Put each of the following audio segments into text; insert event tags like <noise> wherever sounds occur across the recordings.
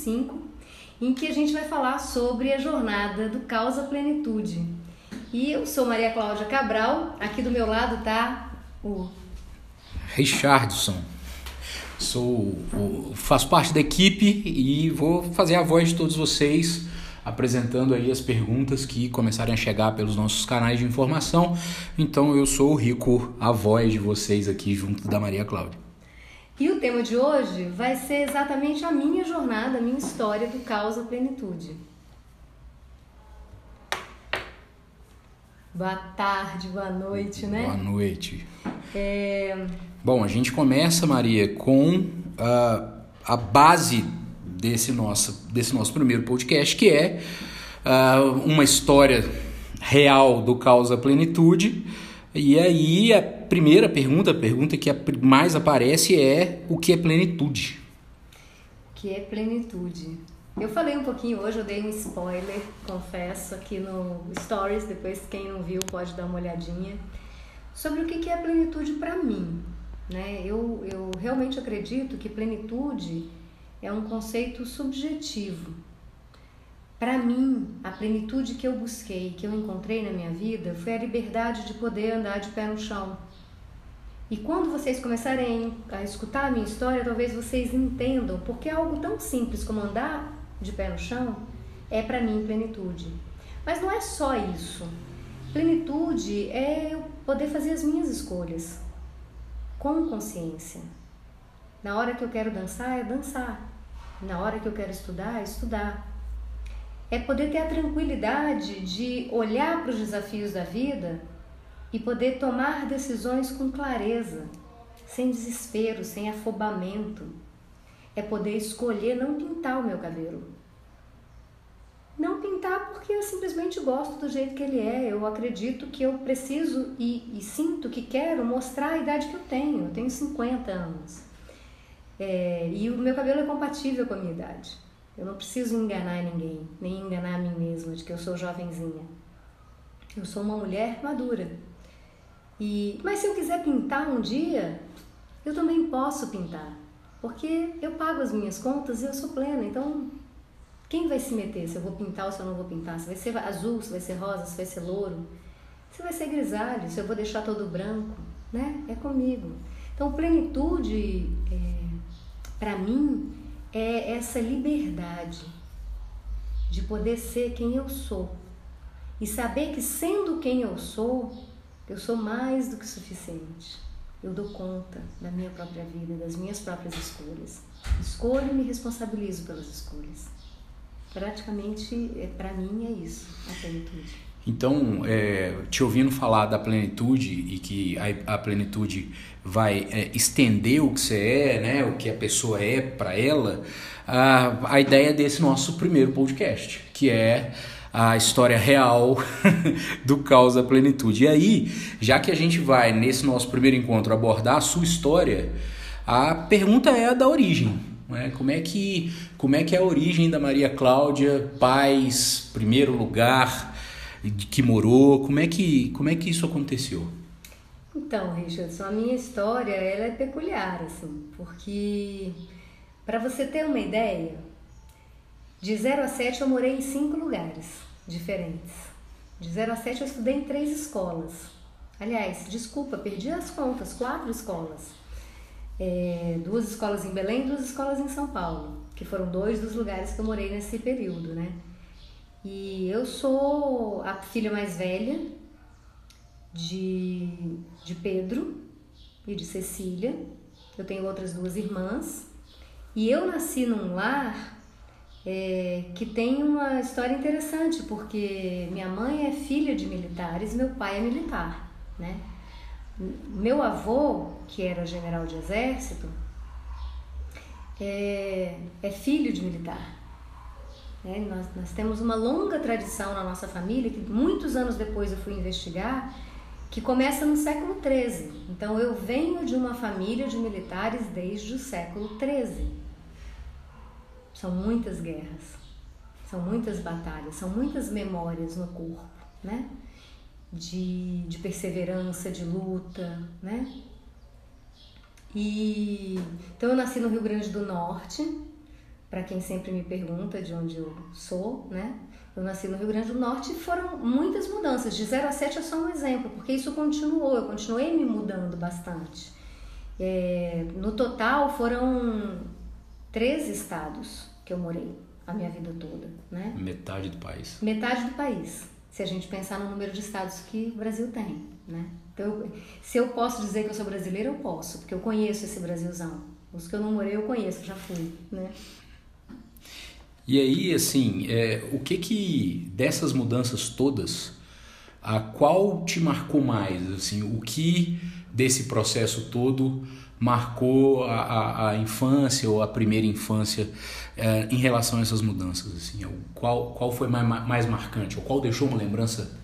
5, em que a gente vai falar sobre a jornada do Causa Plenitude. E eu sou Maria Cláudia Cabral, aqui do meu lado tá o Richardson. Sou, faço parte da equipe e vou fazer a voz de todos vocês apresentando aí as perguntas que começarem a chegar pelos nossos canais de informação. Então eu sou o Rico, a voz de vocês aqui junto da Maria Cláudia. E o tema de hoje vai ser exatamente a minha jornada, a minha história do Causa Plenitude. Boa tarde, boa noite, né? Boa noite. É... Bom, a gente começa, Maria, com a, a base desse nosso, desse nosso primeiro podcast, que é uh, uma história real do Causa Plenitude. E aí a primeira pergunta, a pergunta que mais aparece é o que é plenitude? O que é plenitude? Eu falei um pouquinho hoje, eu dei um spoiler, confesso, aqui no Stories, depois quem não viu pode dar uma olhadinha, sobre o que é plenitude para mim. Né? Eu, eu realmente acredito que plenitude é um conceito subjetivo. Para mim, a plenitude que eu busquei, que eu encontrei na minha vida, foi a liberdade de poder andar de pé no chão. E quando vocês começarem a escutar a minha história, talvez vocês entendam porque algo tão simples como andar de pé no chão é para mim plenitude. Mas não é só isso. Plenitude é eu poder fazer as minhas escolhas com consciência. Na hora que eu quero dançar, é dançar. Na hora que eu quero estudar, é estudar. É poder ter a tranquilidade de olhar para os desafios da vida e poder tomar decisões com clareza, sem desespero, sem afobamento. É poder escolher não pintar o meu cabelo. Não pintar porque eu simplesmente gosto do jeito que ele é. Eu acredito que eu preciso e, e sinto que quero mostrar a idade que eu tenho. Eu tenho 50 anos. É, e o meu cabelo é compatível com a minha idade. Eu não preciso enganar ninguém, nem enganar a mim mesma de que eu sou jovenzinha. Eu sou uma mulher madura. E, mas se eu quiser pintar um dia, eu também posso pintar, porque eu pago as minhas contas e eu sou plena. Então, quem vai se meter se eu vou pintar ou se eu não vou pintar? Se vai ser azul, se vai ser rosa, se vai ser louro, se vai ser grisalho, se eu vou deixar todo branco, né? É comigo. Então, plenitude é, para mim, é essa liberdade de poder ser quem eu sou e saber que, sendo quem eu sou, eu sou mais do que suficiente. Eu dou conta da minha própria vida, das minhas próprias escolhas. Escolho e me responsabilizo pelas escolhas. Praticamente, é, para mim, é isso, a plenitude. Então, é, te ouvindo falar da plenitude e que a, a plenitude vai é, estender o que você é, né, o que a pessoa é para ela, a, a ideia desse nosso primeiro podcast, que é a história real <laughs> do caos da plenitude. E aí, já que a gente vai nesse nosso primeiro encontro abordar a sua história, a pergunta é a da origem. Né? Como, é que, como é que é a origem da Maria Cláudia, pais, primeiro lugar, que morou? Como é que, como é que isso aconteceu? Então, Richardson, a minha história ela é peculiar, assim, porque para você ter uma ideia, de 0 a 7 eu morei em cinco lugares diferentes. De 0 a 7 eu estudei em três escolas. Aliás, desculpa, perdi as contas, quatro escolas. É, duas escolas em Belém, duas escolas em São Paulo, que foram dois dos lugares que eu morei nesse período, né? E eu sou a filha mais velha de, de Pedro e de Cecília. Eu tenho outras duas irmãs. E eu nasci num lar é, que tem uma história interessante, porque minha mãe é filha de militares, meu pai é militar, né? Meu avô, que era general de exército, é, é filho de militar. Né? Nós, nós temos uma longa tradição na nossa família, que muitos anos depois eu fui investigar, que começa no século XIII. Então eu venho de uma família de militares desde o século XIII. São muitas guerras, são muitas batalhas, são muitas memórias no corpo, né? De, de perseverança, de luta, né? E então eu nasci no Rio Grande do Norte, para quem sempre me pergunta de onde eu sou, né? Eu nasci no Rio Grande do Norte e foram muitas mudanças. De 0 a 7 é só um exemplo, porque isso continuou, eu continuei me mudando bastante. É, no total foram 13 estados que eu morei a minha vida toda, né? Metade do país. Metade do país, se a gente pensar no número de estados que o Brasil tem, né? Então, eu, se eu posso dizer que eu sou brasileira, eu posso, porque eu conheço esse Brasilzão. Os que eu não morei, eu conheço, já fui, né? E aí, assim, é, o que que dessas mudanças todas, a qual te marcou mais? Assim, o que desse processo todo marcou a, a, a infância ou a primeira infância é, em relação a essas mudanças? Assim, qual, qual foi mais, mais marcante? Ou qual deixou uma lembrança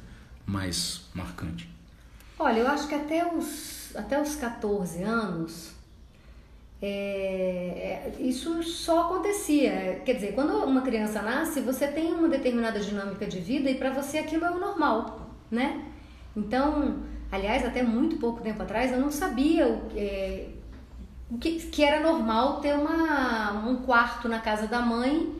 mais marcante? Olha, eu acho que até os, até os 14 anos é, é, isso só acontecia. Quer dizer, quando uma criança nasce, você tem uma determinada dinâmica de vida e para você aquilo é o normal, né? Então, aliás, até muito pouco tempo atrás eu não sabia o, é, o que, que era normal ter uma, um quarto na casa da mãe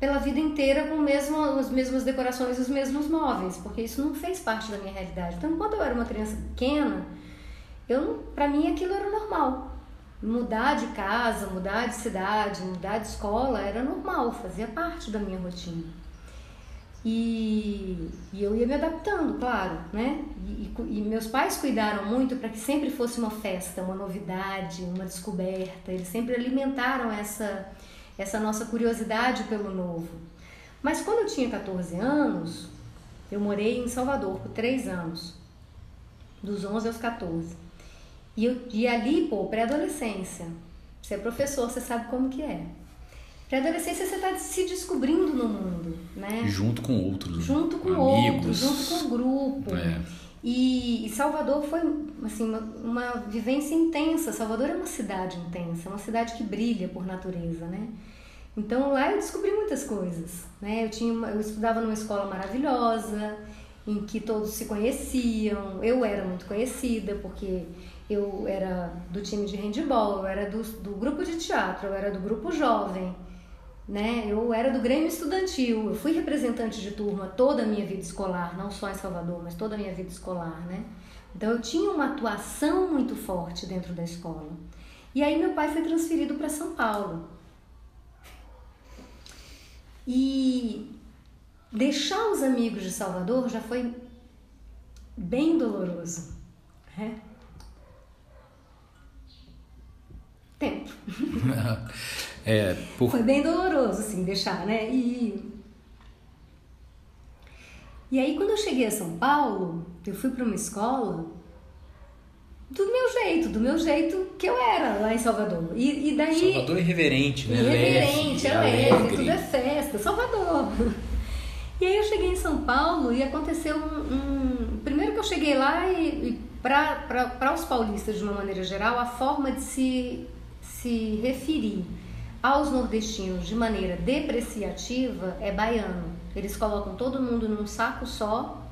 pela vida inteira com mesmo, as mesmas decorações, os mesmos móveis, porque isso não fez parte da minha realidade. Então, quando eu era uma criança pequena, eu para mim aquilo era normal mudar de casa, mudar de cidade, mudar de escola era normal, fazia parte da minha rotina. E, e eu ia me adaptando, claro, né? E, e meus pais cuidaram muito para que sempre fosse uma festa, uma novidade, uma descoberta. Eles sempre alimentaram essa, essa nossa curiosidade pelo novo. Mas quando eu tinha 14 anos, eu morei em Salvador por três anos, dos 11 aos 14. E, e ali, pô, pré-adolescência. Você é professor, você sabe como que é. Pré-adolescência você está se descobrindo no mundo, né? Junto com outros. Junto com amigos. outros, junto com o grupo. É. E, e, Salvador foi assim uma, uma, vivência intensa. Salvador é uma cidade intensa, é uma cidade que brilha por natureza, né? Então lá eu descobri muitas coisas, né? Eu tinha uma, eu estudava numa escola maravilhosa em que todos se conheciam. Eu era muito conhecida porque eu era do time de handball, eu era do, do grupo de teatro, eu era do grupo jovem, né? Eu era do Grêmio Estudantil, eu fui representante de turma toda a minha vida escolar, não só em Salvador, mas toda a minha vida escolar, né? Então eu tinha uma atuação muito forte dentro da escola. E aí meu pai foi transferido para São Paulo. E deixar os amigos de Salvador já foi bem doloroso, né? Tempo. <laughs> é, por... Foi bem doloroso, assim, deixar, né? E, e aí, quando eu cheguei a São Paulo, eu fui para uma escola do meu jeito, do meu jeito que eu era lá em Salvador. E, e daí... Salvador é irreverente, né? Irreverente, é leve, tudo é festa, Salvador. <laughs> E aí eu cheguei em São Paulo e aconteceu um... um... Primeiro que eu cheguei lá e, e para os paulistas, de uma maneira geral, a forma de se se referir aos nordestinos de maneira depreciativa é baiano. Eles colocam todo mundo num saco só,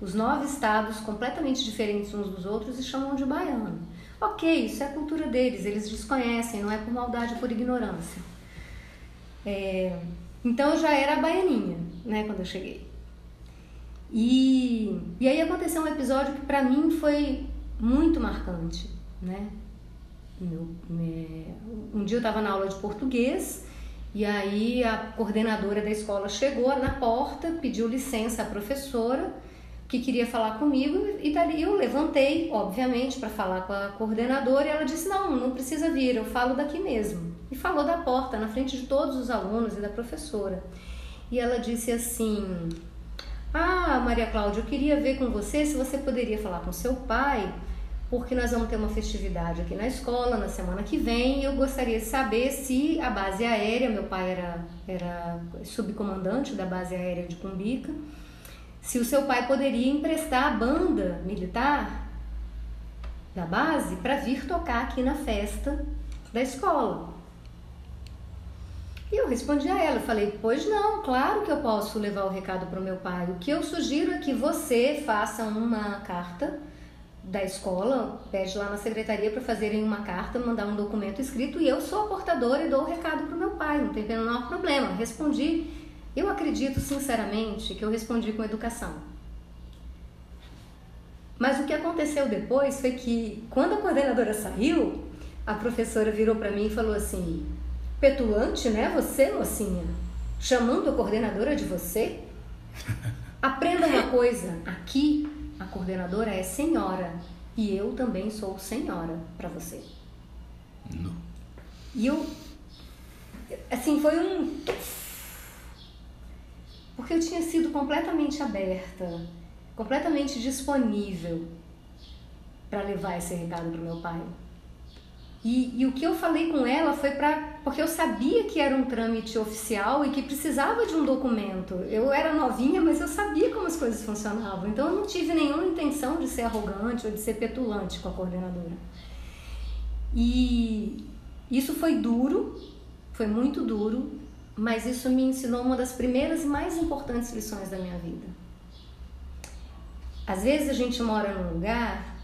os nove estados completamente diferentes uns dos outros e chamam de baiano. Ok, isso é a cultura deles, eles desconhecem, não é por maldade, é por ignorância. É, então eu já era baianinha, né, quando eu cheguei. E, e aí aconteceu um episódio que para mim foi muito marcante, né? Meu, um dia eu estava na aula de português e aí a coordenadora da escola chegou na porta, pediu licença à professora que queria falar comigo e dali eu levantei, obviamente, para falar com a coordenadora e ela disse: "Não, não precisa vir, eu falo daqui mesmo". E falou da porta na frente de todos os alunos e da professora. E ela disse assim: "Ah, Maria Cláudia, eu queria ver com você se você poderia falar com seu pai porque nós vamos ter uma festividade aqui na escola na semana que vem eu gostaria de saber se a base aérea, meu pai era, era subcomandante da base aérea de Cumbica, se o seu pai poderia emprestar a banda militar da base para vir tocar aqui na festa da escola. E eu respondi a ela, falei, pois não, claro que eu posso levar o recado para o meu pai. O que eu sugiro é que você faça uma carta da escola pede lá na secretaria para fazerem uma carta, mandar um documento escrito e eu sou a portadora e dou o recado para o meu pai, não tem menor problema. Respondi, eu acredito sinceramente que eu respondi com educação. Mas o que aconteceu depois foi que quando a coordenadora saiu, a professora virou para mim e falou assim: petulante, né, você, mocinha? Chamando a coordenadora de você? Aprenda uma coisa, aqui a coordenadora é senhora e eu também sou senhora para você. Não. E eu, assim, foi um. Porque eu tinha sido completamente aberta, completamente disponível para levar esse recado para meu pai. E, e, o que eu falei com ela foi para. Porque eu sabia que era um trâmite oficial e que precisava de um documento. Eu era novinha, mas eu sabia como as coisas funcionavam. Então eu não tive nenhuma intenção de ser arrogante ou de ser petulante com a coordenadora. E isso foi duro, foi muito duro, mas isso me ensinou uma das primeiras e mais importantes lições da minha vida. Às vezes a gente mora num lugar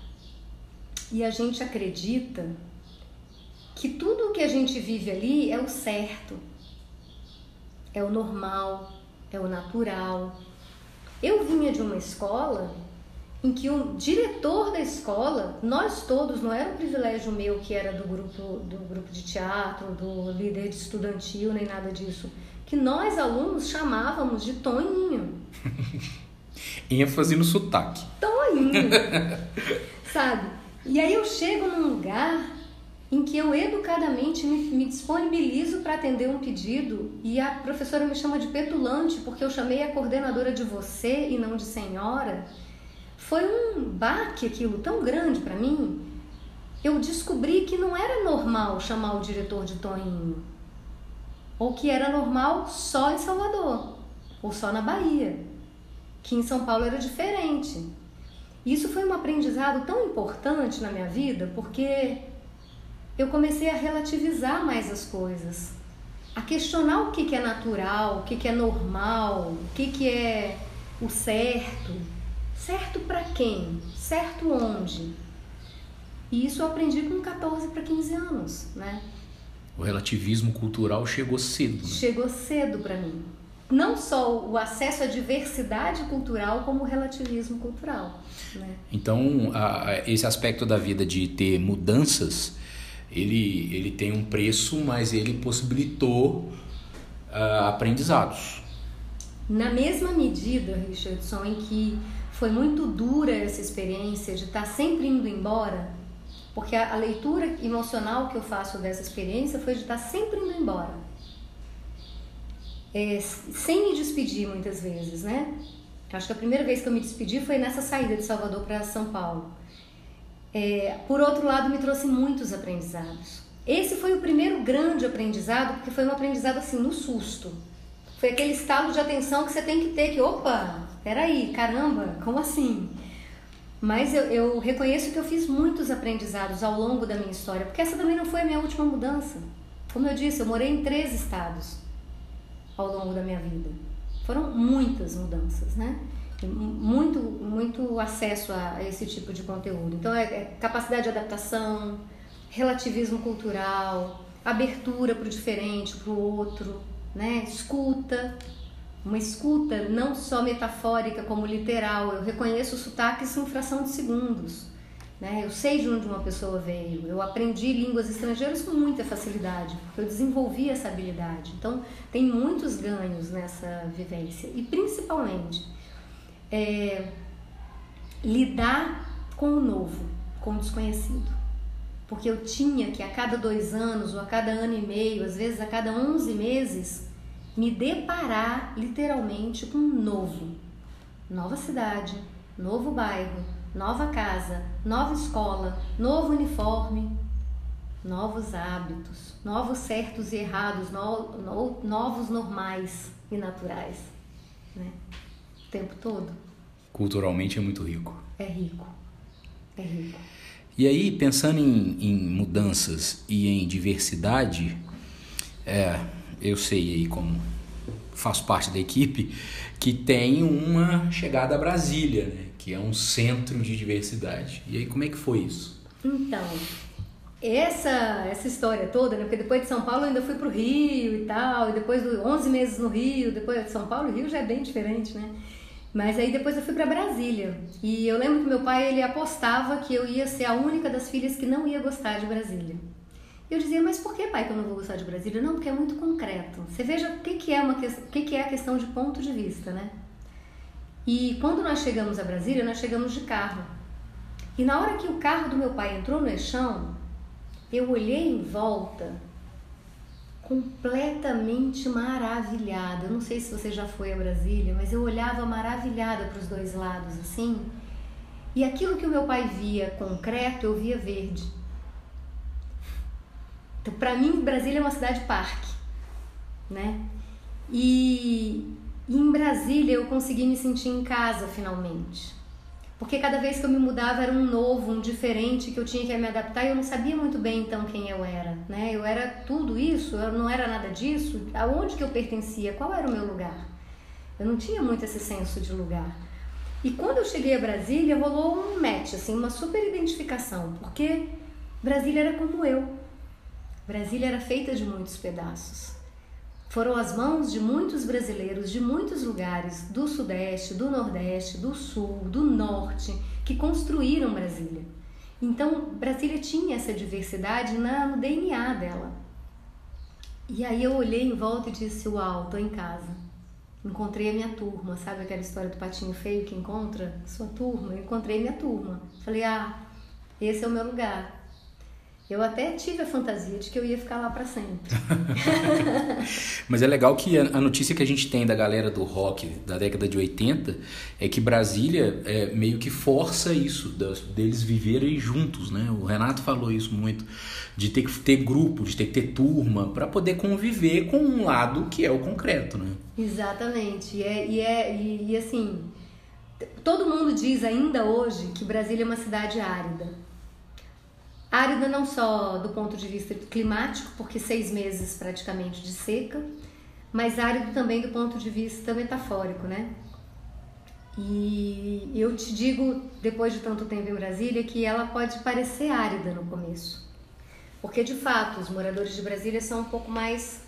e a gente acredita que tudo o que a gente vive ali é o certo, é o normal, é o natural. Eu vinha de uma escola em que o diretor da escola, nós todos, não era um privilégio meu que era do grupo do grupo de teatro, do líder de estudantil, nem nada disso, que nós alunos chamávamos de Toninho. <laughs> ênfase no sotaque. Toninho. <laughs> sabe? E aí eu chego num lugar em que eu educadamente me, me disponibilizo para atender um pedido e a professora me chama de petulante porque eu chamei a coordenadora de você e não de senhora, foi um baque aquilo tão grande para mim. Eu descobri que não era normal chamar o diretor de Toninho, ou que era normal só em Salvador, ou só na Bahia, que em São Paulo era diferente. Isso foi um aprendizado tão importante na minha vida, porque eu comecei a relativizar mais as coisas, a questionar o que, que é natural, o que, que é normal, o que, que é o certo. Certo para quem? Certo onde? E isso eu aprendi com 14 para 15 anos, né? O relativismo cultural chegou cedo. Né? Chegou cedo para mim. Não só o acesso à diversidade cultural, como o relativismo cultural. Né? Então, a, esse aspecto da vida de ter mudanças ele, ele tem um preço, mas ele possibilitou uh, aprendizados. Na mesma medida, Richardson, em que foi muito dura essa experiência de estar sempre indo embora, porque a, a leitura emocional que eu faço dessa experiência foi de estar sempre indo embora. É, sem me despedir muitas vezes, né? Acho que a primeira vez que eu me despedi foi nessa saída de Salvador para São Paulo. É, por outro lado, me trouxe muitos aprendizados. Esse foi o primeiro grande aprendizado, porque foi um aprendizado assim, no susto. Foi aquele estado de atenção que você tem que ter, que, opa, peraí, caramba, como assim? Mas eu, eu reconheço que eu fiz muitos aprendizados ao longo da minha história, porque essa também não foi a minha última mudança. Como eu disse, eu morei em três estados ao longo da minha vida. Foram muitas mudanças, né? Muito, muito acesso a esse tipo de conteúdo. Então, é, é capacidade de adaptação, relativismo cultural, abertura para o diferente, para o outro, né? escuta, uma escuta não só metafórica como literal. Eu reconheço sotaques em fração de segundos. Né? Eu sei de onde uma pessoa veio. Eu aprendi línguas estrangeiras com muita facilidade, porque eu desenvolvi essa habilidade. Então, tem muitos ganhos nessa vivência. E principalmente, é, lidar com o novo, com o desconhecido. Porque eu tinha que a cada dois anos, ou a cada ano e meio, às vezes a cada onze meses, me deparar literalmente com um novo. Nova cidade, novo bairro, nova casa, nova escola, novo uniforme, novos hábitos, novos certos e errados, no, no, novos normais e naturais. Né? O tempo todo. Culturalmente é muito rico. É rico. É rico. E aí, pensando em, em mudanças e em diversidade, é, eu sei aí como faço parte da equipe que tem uma chegada a Brasília, né? que é um centro de diversidade. E aí, como é que foi isso? Então, essa essa história toda, né? Porque depois de São Paulo eu ainda fui pro Rio e tal, e depois de 11 meses no Rio, depois de São Paulo, o Rio já é bem diferente, né? Mas aí depois eu fui para Brasília. E eu lembro que meu pai ele apostava que eu ia ser a única das filhas que não ia gostar de Brasília. Eu dizia, mas por que, pai, que eu não vou gostar de Brasília? Não, porque é muito concreto. Você veja o que, que, é, uma, o que, que é a questão de ponto de vista, né? E quando nós chegamos a Brasília, nós chegamos de carro. E na hora que o carro do meu pai entrou no eixão, eu olhei em volta completamente maravilhada. Eu não sei se você já foi a Brasília, mas eu olhava maravilhada para os dois lados assim. E aquilo que o meu pai via concreto, eu via verde. Então, para mim, Brasília é uma cidade parque, né? E, e em Brasília eu consegui me sentir em casa finalmente. Porque cada vez que eu me mudava era um novo, um diferente que eu tinha que me adaptar e eu não sabia muito bem então quem eu era, né? Eu era tudo isso, eu não era nada disso. Aonde que eu pertencia? Qual era o meu lugar? Eu não tinha muito esse senso de lugar. E quando eu cheguei a Brasília, rolou um match, assim, uma super identificação, porque Brasília era como eu. Brasília era feita de muitos pedaços. Foram as mãos de muitos brasileiros de muitos lugares do Sudeste, do Nordeste, do Sul, do Norte, que construíram Brasília. Então, Brasília tinha essa diversidade na, no DNA dela. E aí eu olhei em volta e disse: Uau, tô em casa. Encontrei a minha turma. Sabe aquela história do patinho feio que encontra sua turma? Eu encontrei minha turma. Falei: Ah, esse é o meu lugar. Eu até tive a fantasia de que eu ia ficar lá para sempre. <laughs> Mas é legal que a notícia que a gente tem da galera do rock da década de 80 é que Brasília é, meio que força isso, deles viverem juntos, né? O Renato falou isso muito, de ter que ter grupo, de ter que ter turma, para poder conviver com um lado que é o concreto, né? Exatamente. E, é, e, é, e, e assim, todo mundo diz ainda hoje que Brasília é uma cidade árida. Árida não só do ponto de vista climático, porque seis meses praticamente de seca, mas árido também do ponto de vista metafórico, né? E eu te digo, depois de tanto tempo em Brasília, que ela pode parecer árida no começo. Porque de fato, os moradores de Brasília são um pouco mais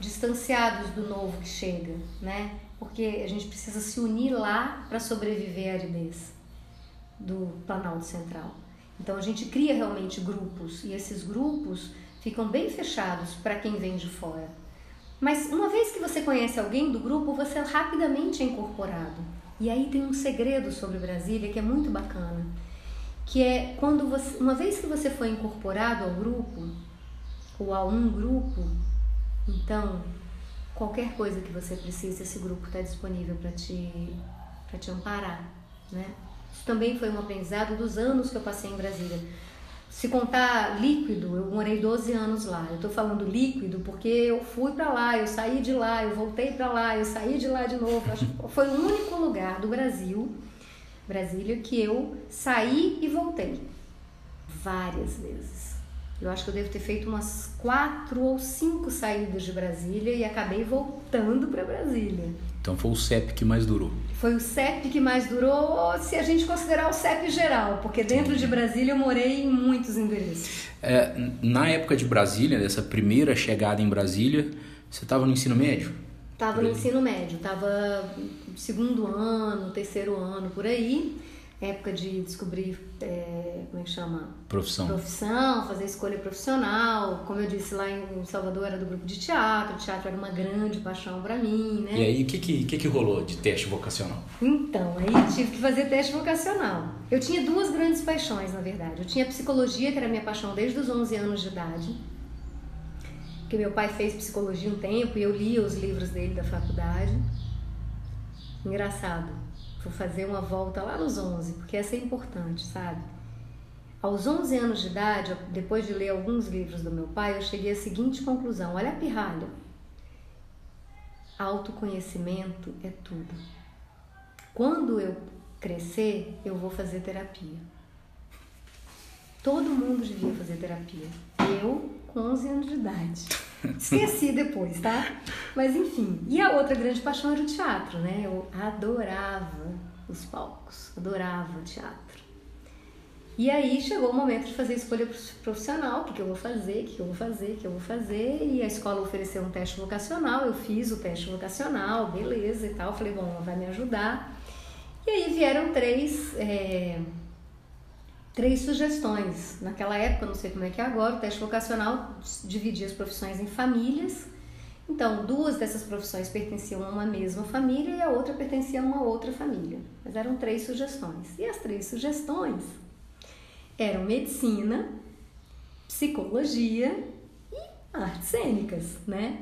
distanciados do novo que chega, né? Porque a gente precisa se unir lá para sobreviver à aridez do Planalto Central. Então a gente cria realmente grupos e esses grupos ficam bem fechados para quem vem de fora. Mas uma vez que você conhece alguém do grupo, você rapidamente é incorporado. E aí tem um segredo sobre Brasília que é muito bacana, que é quando você, uma vez que você foi incorporado ao grupo ou a um grupo, então qualquer coisa que você precise, esse grupo está disponível para te para te amparar, né? Também foi um aprendizado dos anos que eu passei em Brasília. Se contar líquido, eu morei 12 anos lá. Eu estou falando líquido porque eu fui para lá, eu saí de lá, eu voltei para lá, eu saí de lá de novo. Foi o único lugar do Brasil, Brasília, que eu saí e voltei várias vezes. Eu acho que eu devo ter feito umas quatro ou cinco saídas de Brasília e acabei voltando para Brasília. Então foi o CEP que mais durou. Foi o CEP que mais durou, se a gente considerar o CEP geral, porque dentro de Brasília eu morei em muitos endereços. É, na época de Brasília, dessa primeira chegada em Brasília, você estava no ensino médio? Estava no ensino médio, estava segundo ano, terceiro ano, por aí época de descobrir, é, como é que chama? Profissão. Profissão, fazer escolha profissional. Como eu disse, lá em Salvador era do grupo de teatro, o teatro era uma grande paixão para mim, né? E aí, o que, que, que, que rolou de teste vocacional? Então, aí tive que fazer teste vocacional. Eu tinha duas grandes paixões, na verdade. Eu tinha psicologia, que era minha paixão desde os 11 anos de idade. Que meu pai fez psicologia um tempo e eu lia os livros dele da faculdade. Engraçado Vou fazer uma volta lá nos 11, porque essa é importante, sabe? Aos 11 anos de idade, depois de ler alguns livros do meu pai, eu cheguei à seguinte conclusão: olha a pirralha. Autoconhecimento é tudo. Quando eu crescer, eu vou fazer terapia. Todo mundo devia fazer terapia. Eu, com 11 anos de idade. Esqueci depois, tá? Mas enfim. E a outra grande paixão era o teatro, né? Eu adorava os palcos, adorava teatro. E aí chegou o momento de fazer escolha profissional, o que, eu vou fazer, o que, que eu vou fazer, o que eu vou fazer, e a escola ofereceu um teste vocacional, eu fiz o teste vocacional, beleza e tal, falei, bom, ela vai me ajudar. E aí vieram três, é, três sugestões. Naquela época, não sei como é que é agora, o teste vocacional dividia as profissões em famílias, então, duas dessas profissões pertenciam a uma mesma família e a outra pertencia a uma outra família. Mas eram três sugestões. E as três sugestões eram medicina, psicologia e artes cênicas, né?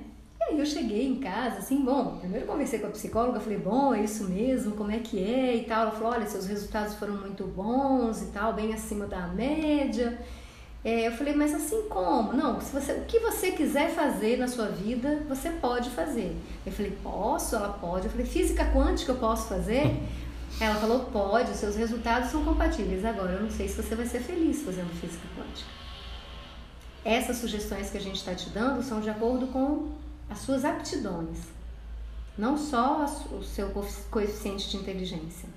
Aí eu cheguei em casa, assim, bom, primeiro conversei com a psicóloga, falei, bom, é isso mesmo, como é que é e tal. Ela falou, olha, seus resultados foram muito bons e tal, bem acima da média. É, eu falei, mas assim como? Não, se você, o que você quiser fazer na sua vida, você pode fazer. Eu falei, posso? Ela pode. Eu falei, física quântica eu posso fazer? Ela falou, pode, os seus resultados são compatíveis. Agora, eu não sei se você vai ser feliz fazendo física quântica. Essas sugestões que a gente está te dando são de acordo com as suas aptidões, não só o seu coeficiente de inteligência.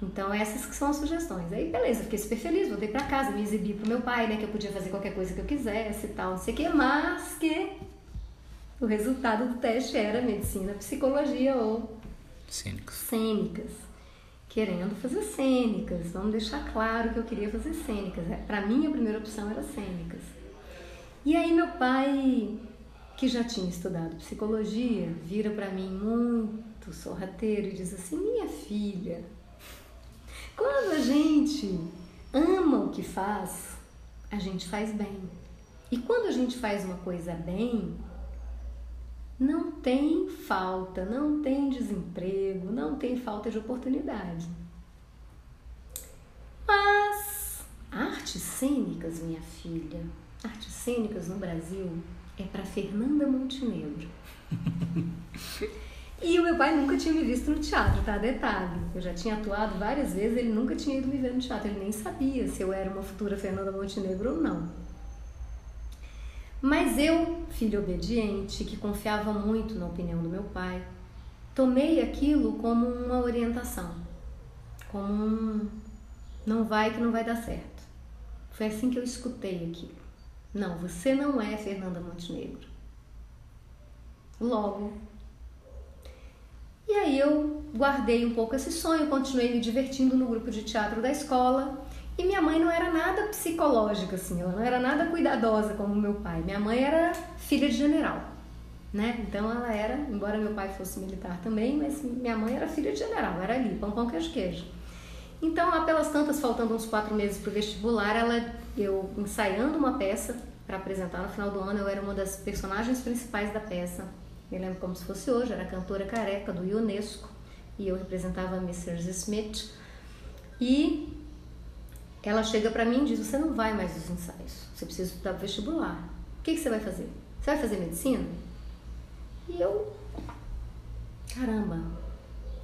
Então, essas que são as sugestões. Aí, beleza, fiquei super feliz, voltei para casa, me exibi pro meu pai, né, que eu podia fazer qualquer coisa que eu quisesse e tal, não sei o que, mas que o resultado do teste era medicina, psicologia ou cênicas. cênicas querendo fazer cênicas. Vamos deixar claro que eu queria fazer cênicas. É, para mim, a primeira opção era cênicas. E aí, meu pai, que já tinha estudado psicologia, vira para mim muito sorrateiro e diz assim: Minha filha, quando a gente ama o que faz, a gente faz bem. E quando a gente faz uma coisa bem, não tem falta, não tem desemprego, não tem falta de oportunidade. Mas artes cênicas, minha filha, artes cênicas no Brasil é para Fernanda Montenegro. <laughs> e o meu pai nunca tinha me visto no teatro, tá? Detalhe. Eu já tinha atuado várias vezes, ele nunca tinha ido me ver no teatro, ele nem sabia se eu era uma futura Fernanda Montenegro ou não. Mas eu, filho obediente, que confiava muito na opinião do meu pai, tomei aquilo como uma orientação, como um não vai que não vai dar certo. Foi assim que eu escutei aquilo. Não, você não é Fernanda Montenegro. Logo. E aí eu guardei um pouco esse sonho, continuei me divertindo no grupo de teatro da escola e minha mãe não era nada psicológica, assim, ela não era nada cuidadosa como meu pai. Minha mãe era filha de general, né? Então ela era, embora meu pai fosse militar também, mas minha mãe era filha de general, era ali, pão, pão, queijo, queijo. Então, lá pelas tantas, faltando uns quatro meses para o vestibular, ela, eu ensaiando uma peça para apresentar no final do ano, eu era uma das personagens principais da peça. Me lembro como se fosse hoje, era cantora careca do Unesco e eu representava a Mrs. Smith. E ela chega para mim e diz: Você não vai mais aos ensaios, você precisa estudar para vestibular. O que, que você vai fazer? Você vai fazer medicina? E eu, caramba,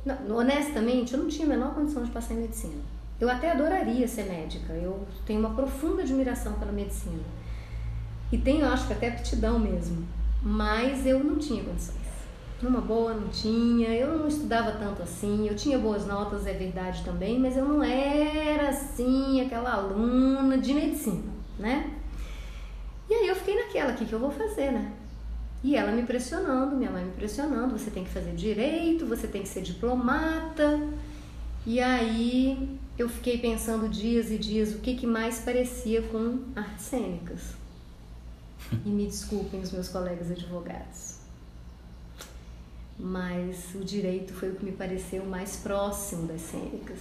não, honestamente, eu não tinha a menor condição de passar em medicina. Eu até adoraria ser médica, eu tenho uma profunda admiração pela medicina. E tenho, acho que até aptidão mesmo, mas eu não tinha condições. Numa boa, não tinha. Eu não estudava tanto assim. Eu tinha boas notas, é verdade também, mas eu não era assim, aquela aluna de medicina, né? E aí eu fiquei naquela, o que, que eu vou fazer, né? E ela me pressionando, minha mãe me pressionando, você tem que fazer direito, você tem que ser diplomata. E aí eu fiquei pensando dias e dias o que, que mais parecia com artes cênicas. E me desculpem os meus colegas advogados mas o direito foi o que me pareceu mais próximo das cênicas.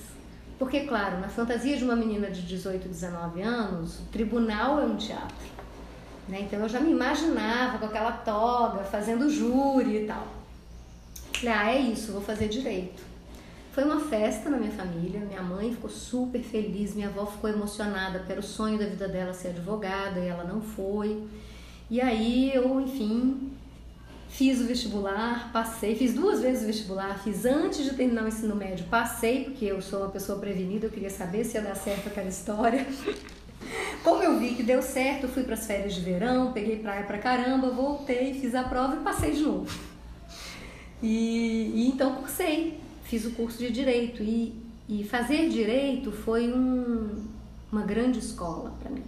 Porque, claro, na fantasia de uma menina de 18, 19 anos, o tribunal é um teatro. Né? Então eu já me imaginava com aquela toga, fazendo júri e tal. Falei, ah, é isso, vou fazer direito. Foi uma festa na minha família, minha mãe ficou super feliz, minha avó ficou emocionada, porque era o sonho da vida dela ser advogada e ela não foi. E aí eu, enfim, Fiz o vestibular, passei, fiz duas vezes o vestibular, fiz antes de terminar o ensino médio, passei, porque eu sou uma pessoa prevenida, eu queria saber se ia dar certo aquela história. <laughs> Como eu vi que deu certo, fui para as férias de verão, peguei praia pra caramba, voltei, fiz a prova e passei de novo. E, e então cursei, fiz o curso de direito e, e fazer direito foi um, uma grande escola para mim.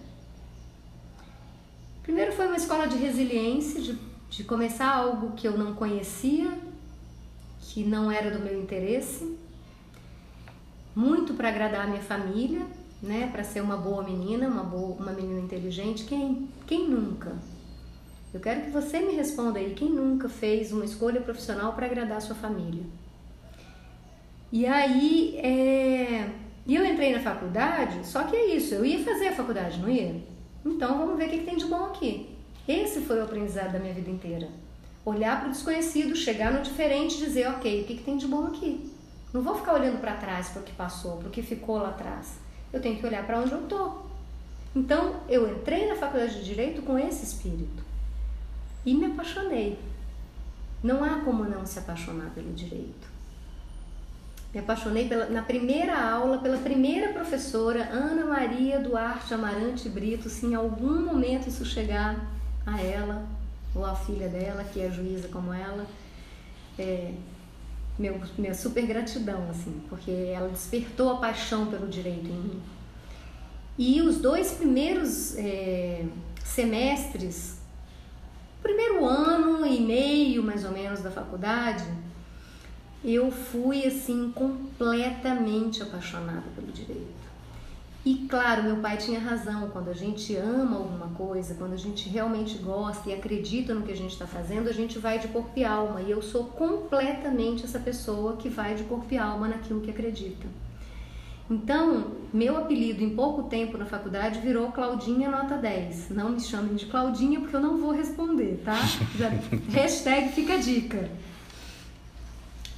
Primeiro foi uma escola de resiliência, de, de começar algo que eu não conhecia, que não era do meu interesse, muito para agradar a minha família, né, para ser uma boa menina, uma boa, uma menina inteligente. Quem, quem nunca? Eu quero que você me responda aí, quem nunca fez uma escolha profissional para agradar a sua família? E aí, é... eu entrei na faculdade, só que é isso, eu ia fazer a faculdade, não ia? Então vamos ver o que, tem de bom aqui. Esse foi o aprendizado da minha vida inteira. Olhar para o desconhecido, chegar no diferente e dizer, ok, o que tem de bom aqui? Não vou ficar olhando para trás para o que passou, para o que ficou lá atrás. Eu tenho que olhar para onde eu estou. Então, eu entrei na faculdade de Direito com esse espírito e me apaixonei. Não há como não se apaixonar pelo direito. Me apaixonei pela, na primeira aula pela primeira professora, Ana Maria Duarte Amarante Brito. Se em algum momento isso chegar a ela, ou a filha dela, que é juíza como ela, é, meu, minha super gratidão, assim, porque ela despertou a paixão pelo direito em mim. E os dois primeiros é, semestres, primeiro ano e meio mais ou menos da faculdade, eu fui assim completamente apaixonada pelo direito. E claro, meu pai tinha razão, quando a gente ama alguma coisa, quando a gente realmente gosta e acredita no que a gente está fazendo, a gente vai de corpo e alma. E eu sou completamente essa pessoa que vai de corpo e alma naquilo que acredita. Então, meu apelido em pouco tempo na faculdade virou Claudinha Nota 10. Não me chamem de Claudinha porque eu não vou responder, tá? Já, <laughs> hashtag fica a dica.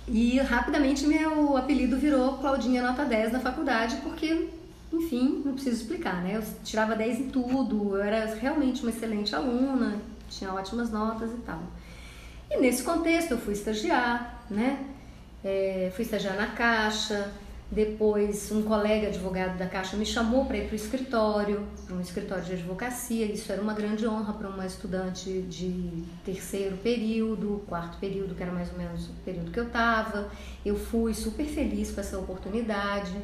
E rapidamente meu apelido virou Claudinha Nota 10 na faculdade porque enfim, não preciso explicar, né? Eu tirava 10 em tudo, eu era realmente uma excelente aluna, tinha ótimas notas e tal. E nesse contexto eu fui estagiar, né? É, fui estagiar na Caixa, depois um colega advogado da Caixa me chamou para ir para o escritório, para um escritório de advocacia. Isso era uma grande honra para uma estudante de terceiro período, quarto período, que era mais ou menos o período que eu estava. Eu fui super feliz com essa oportunidade.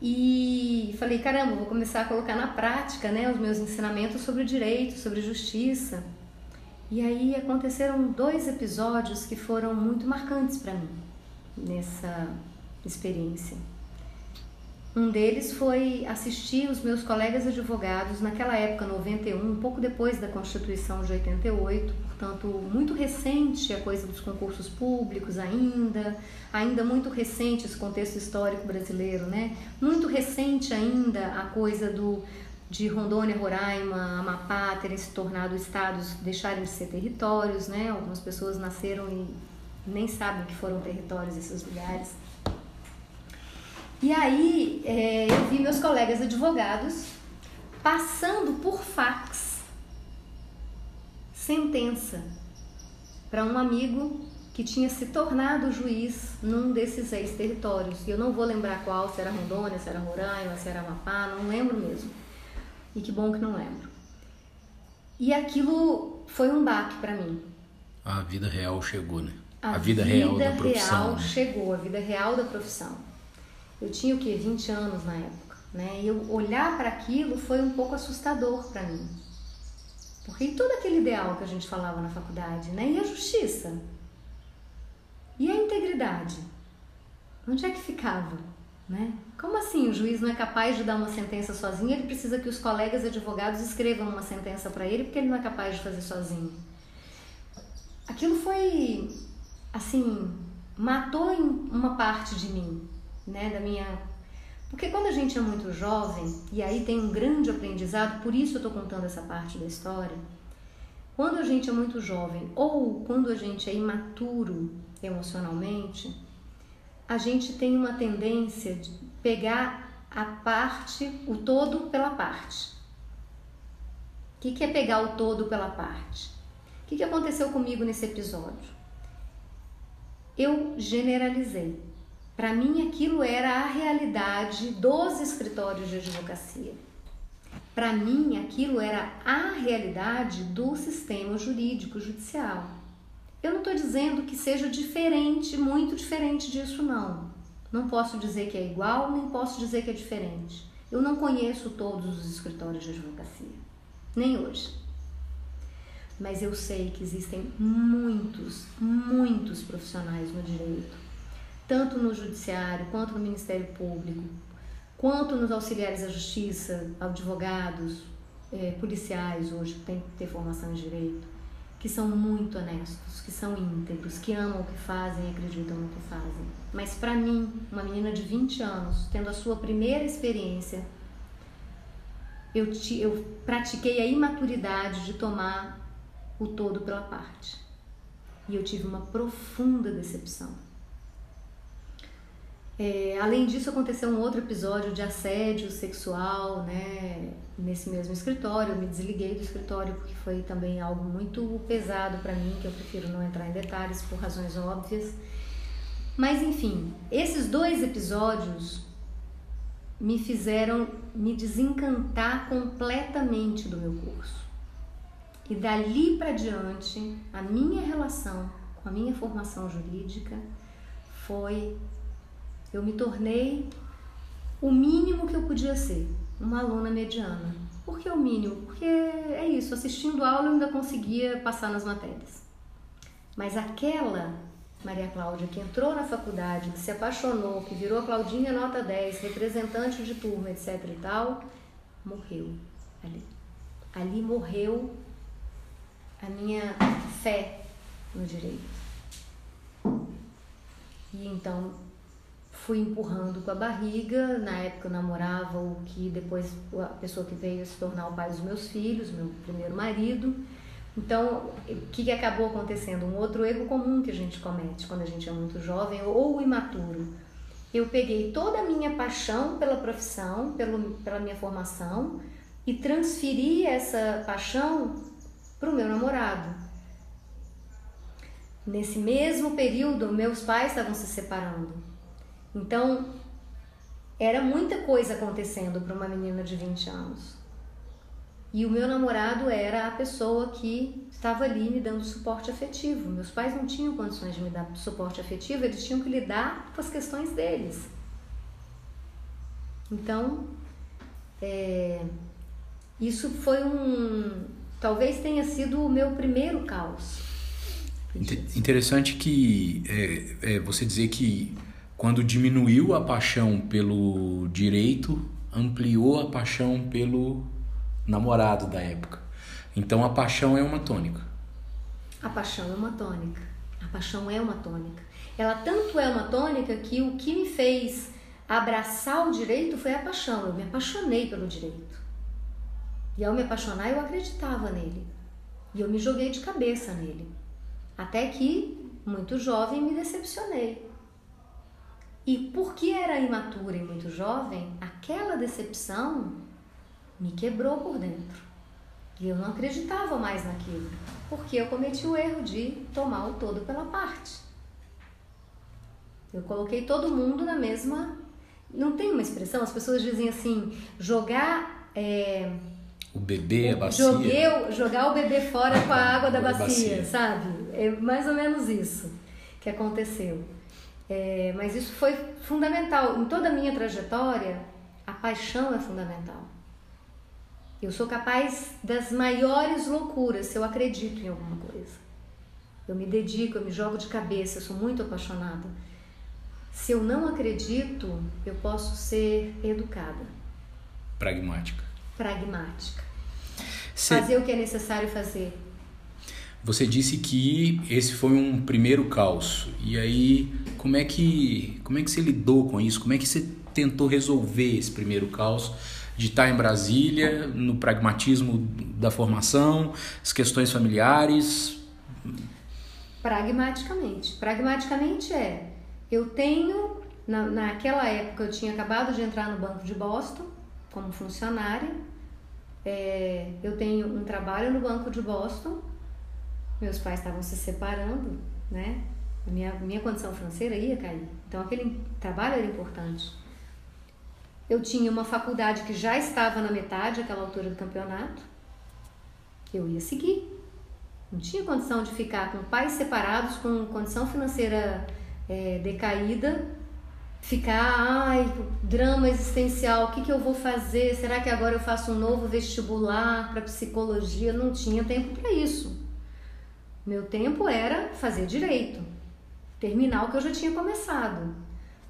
E falei, caramba, vou começar a colocar na prática né, os meus ensinamentos sobre direito, sobre justiça. E aí aconteceram dois episódios que foram muito marcantes para mim nessa experiência. Um deles foi assistir os meus colegas advogados naquela época, 91, um pouco depois da Constituição de 88, portanto, muito recente a coisa dos concursos públicos ainda, ainda muito recente esse contexto histórico brasileiro, né? Muito recente ainda a coisa do de Rondônia, Roraima, Amapá terem se tornado estados, deixarem de ser territórios, né? Algumas pessoas nasceram e nem sabem que foram territórios esses lugares. E aí é, eu vi meus colegas advogados passando por fax sentença para um amigo que tinha se tornado juiz num desses seis territórios. E eu não vou lembrar qual, se era Rondônia, se era Roraima, se era Amapá, não lembro mesmo. E que bom que não lembro. E aquilo foi um baque para mim. A vida real chegou, né? A, a vida, vida, real da profissão. Real né? chegou, a vida real da profissão. Eu tinha o que 20 anos na época, né? E eu olhar para aquilo foi um pouco assustador para mim. Porque e todo aquele ideal que a gente falava na faculdade, né? E a justiça? E a integridade? Onde é que ficava? Né? Como assim o juiz não é capaz de dar uma sentença sozinho? Ele precisa que os colegas advogados escrevam uma sentença para ele porque ele não é capaz de fazer sozinho. Aquilo foi, assim, matou uma parte de mim, né? Da minha. Porque quando a gente é muito jovem, e aí tem um grande aprendizado, por isso eu estou contando essa parte da história. Quando a gente é muito jovem ou quando a gente é imaturo emocionalmente, a gente tem uma tendência de pegar a parte, o todo pela parte. O que, que é pegar o todo pela parte? O que, que aconteceu comigo nesse episódio? Eu generalizei. Para mim, aquilo era a realidade dos escritórios de advocacia. Para mim, aquilo era a realidade do sistema jurídico judicial. Eu não estou dizendo que seja diferente, muito diferente disso, não. Não posso dizer que é igual, nem posso dizer que é diferente. Eu não conheço todos os escritórios de advocacia, nem hoje. Mas eu sei que existem muitos, muitos profissionais no direito, tanto no judiciário, quanto no Ministério Público, quanto nos auxiliares da justiça, advogados, é, policiais hoje que têm que ter formação em direito, que são muito honestos, que são íntegros, que amam o que fazem e acreditam no que fazem. Mas para mim, uma menina de 20 anos, tendo a sua primeira experiência, eu, te, eu pratiquei a imaturidade de tomar o todo pela parte. E eu tive uma profunda decepção. É, além disso, aconteceu um outro episódio de assédio sexual, né? Nesse mesmo escritório, eu me desliguei do escritório porque foi também algo muito pesado para mim, que eu prefiro não entrar em detalhes por razões óbvias. Mas enfim, esses dois episódios me fizeram me desencantar completamente do meu curso. E dali para diante, a minha relação com a minha formação jurídica foi eu me tornei o mínimo que eu podia ser, uma aluna mediana. Por que o mínimo? Porque é isso, assistindo aula eu ainda conseguia passar nas matérias. Mas aquela Maria Cláudia que entrou na faculdade, que se apaixonou, que virou Claudinha nota 10, representante de turma, etc e tal, morreu ali. Ali morreu a minha fé no direito. E então fui empurrando com a barriga. Na época eu namorava o que depois a pessoa que veio se tornar o pai dos meus filhos, meu primeiro marido. Então, o que, acabou acontecendo? Um outro erro comum que a gente comete quando a gente é muito jovem ou imaturo. Eu peguei toda a minha paixão pela profissão, pelo, pela minha formação e transferi essa paixão para o meu namorado. Nesse mesmo período, meus pais estavam se separando. Então, era muita coisa acontecendo para uma menina de 20 anos. E o meu namorado era a pessoa que estava ali me dando suporte afetivo. Meus pais não tinham condições de me dar suporte afetivo, eles tinham que lidar com as questões deles. Então, é, isso foi um. Talvez tenha sido o meu primeiro caos. Interessante que é, é, você dizer que quando diminuiu a paixão pelo direito, ampliou a paixão pelo namorado da época. Então a paixão é uma tônica. A paixão é uma tônica. A paixão é uma tônica. Ela tanto é uma tônica que o que me fez abraçar o direito foi a paixão. Eu me apaixonei pelo direito. E ao me apaixonar, eu acreditava nele. E eu me joguei de cabeça nele. Até que, muito jovem, me decepcionei. E porque era imatura e muito jovem, aquela decepção me quebrou por dentro. E eu não acreditava mais naquilo, porque eu cometi o erro de tomar o todo pela parte. Eu coloquei todo mundo na mesma. Não tem uma expressão, as pessoas dizem assim: jogar. É... O bebê, a bacia. Joguei, jogar o bebê fora com a água da bacia, bacia, sabe? É mais ou menos isso que aconteceu. É, mas isso foi fundamental. Em toda a minha trajetória, a paixão é fundamental. Eu sou capaz das maiores loucuras se eu acredito em alguma coisa. Eu me dedico, eu me jogo de cabeça, eu sou muito apaixonada. Se eu não acredito, eu posso ser educada. Pragmática. Pragmática. Fazer o que é necessário fazer você disse que esse foi um primeiro caos. E aí, como é que como é que você lidou com isso? Como é que você tentou resolver esse primeiro caos de estar em Brasília, no pragmatismo da formação, as questões familiares? Pragmaticamente. Pragmaticamente é, eu tenho na, naquela época eu tinha acabado de entrar no Banco de Boston como funcionária. É, eu tenho um trabalho no Banco de Boston meus pais estavam se separando, né? A minha, minha condição financeira ia cair. Então aquele trabalho era importante. Eu tinha uma faculdade que já estava na metade, aquela altura do campeonato. Eu ia seguir. Não tinha condição de ficar com pais separados, com condição financeira é, decaída, ficar, ai, drama existencial, o que, que eu vou fazer? Será que agora eu faço um novo vestibular para psicologia? Não tinha tempo para isso. Meu tempo era fazer direito, terminar o que eu já tinha começado.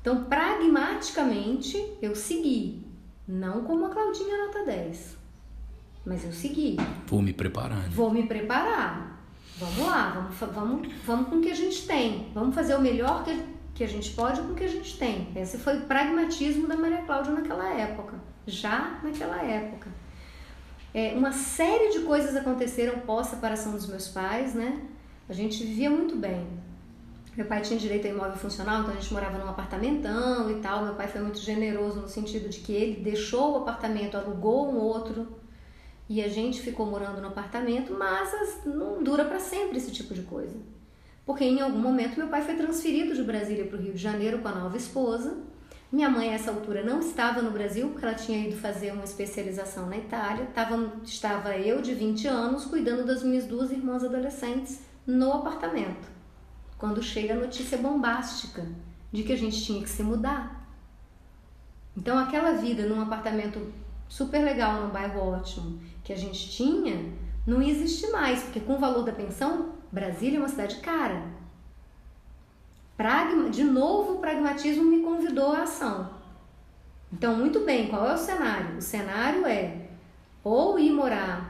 Então, pragmaticamente, eu segui. Não como a Claudinha nota 10. Mas eu segui. Vou me preparar. Vou me preparar. Vamos lá, vamos, vamos, vamos com o que a gente tem. Vamos fazer o melhor que, que a gente pode com o que a gente tem. Esse foi o pragmatismo da Maria Cláudia naquela época. Já naquela época. É, uma série de coisas aconteceram pós-separação dos meus pais, né? A gente vivia muito bem. Meu pai tinha direito a imóvel funcional, então a gente morava num apartamentão e tal. Meu pai foi muito generoso no sentido de que ele deixou o apartamento, alugou um outro e a gente ficou morando no apartamento, mas não dura para sempre esse tipo de coisa. Porque em algum momento meu pai foi transferido de Brasília para o Rio de Janeiro com a nova esposa. Minha mãe, a essa altura, não estava no Brasil, porque ela tinha ido fazer uma especialização na Itália. Tava, estava eu, de 20 anos, cuidando das minhas duas irmãs adolescentes no apartamento. Quando chega a notícia bombástica de que a gente tinha que se mudar. Então, aquela vida num apartamento super legal, num bairro ótimo, que a gente tinha, não existe mais, porque com o valor da pensão, Brasília é uma cidade cara. Pragma, de novo, o pragmatismo me convidou à ação. Então, muito bem, qual é o cenário? O cenário é ou ir morar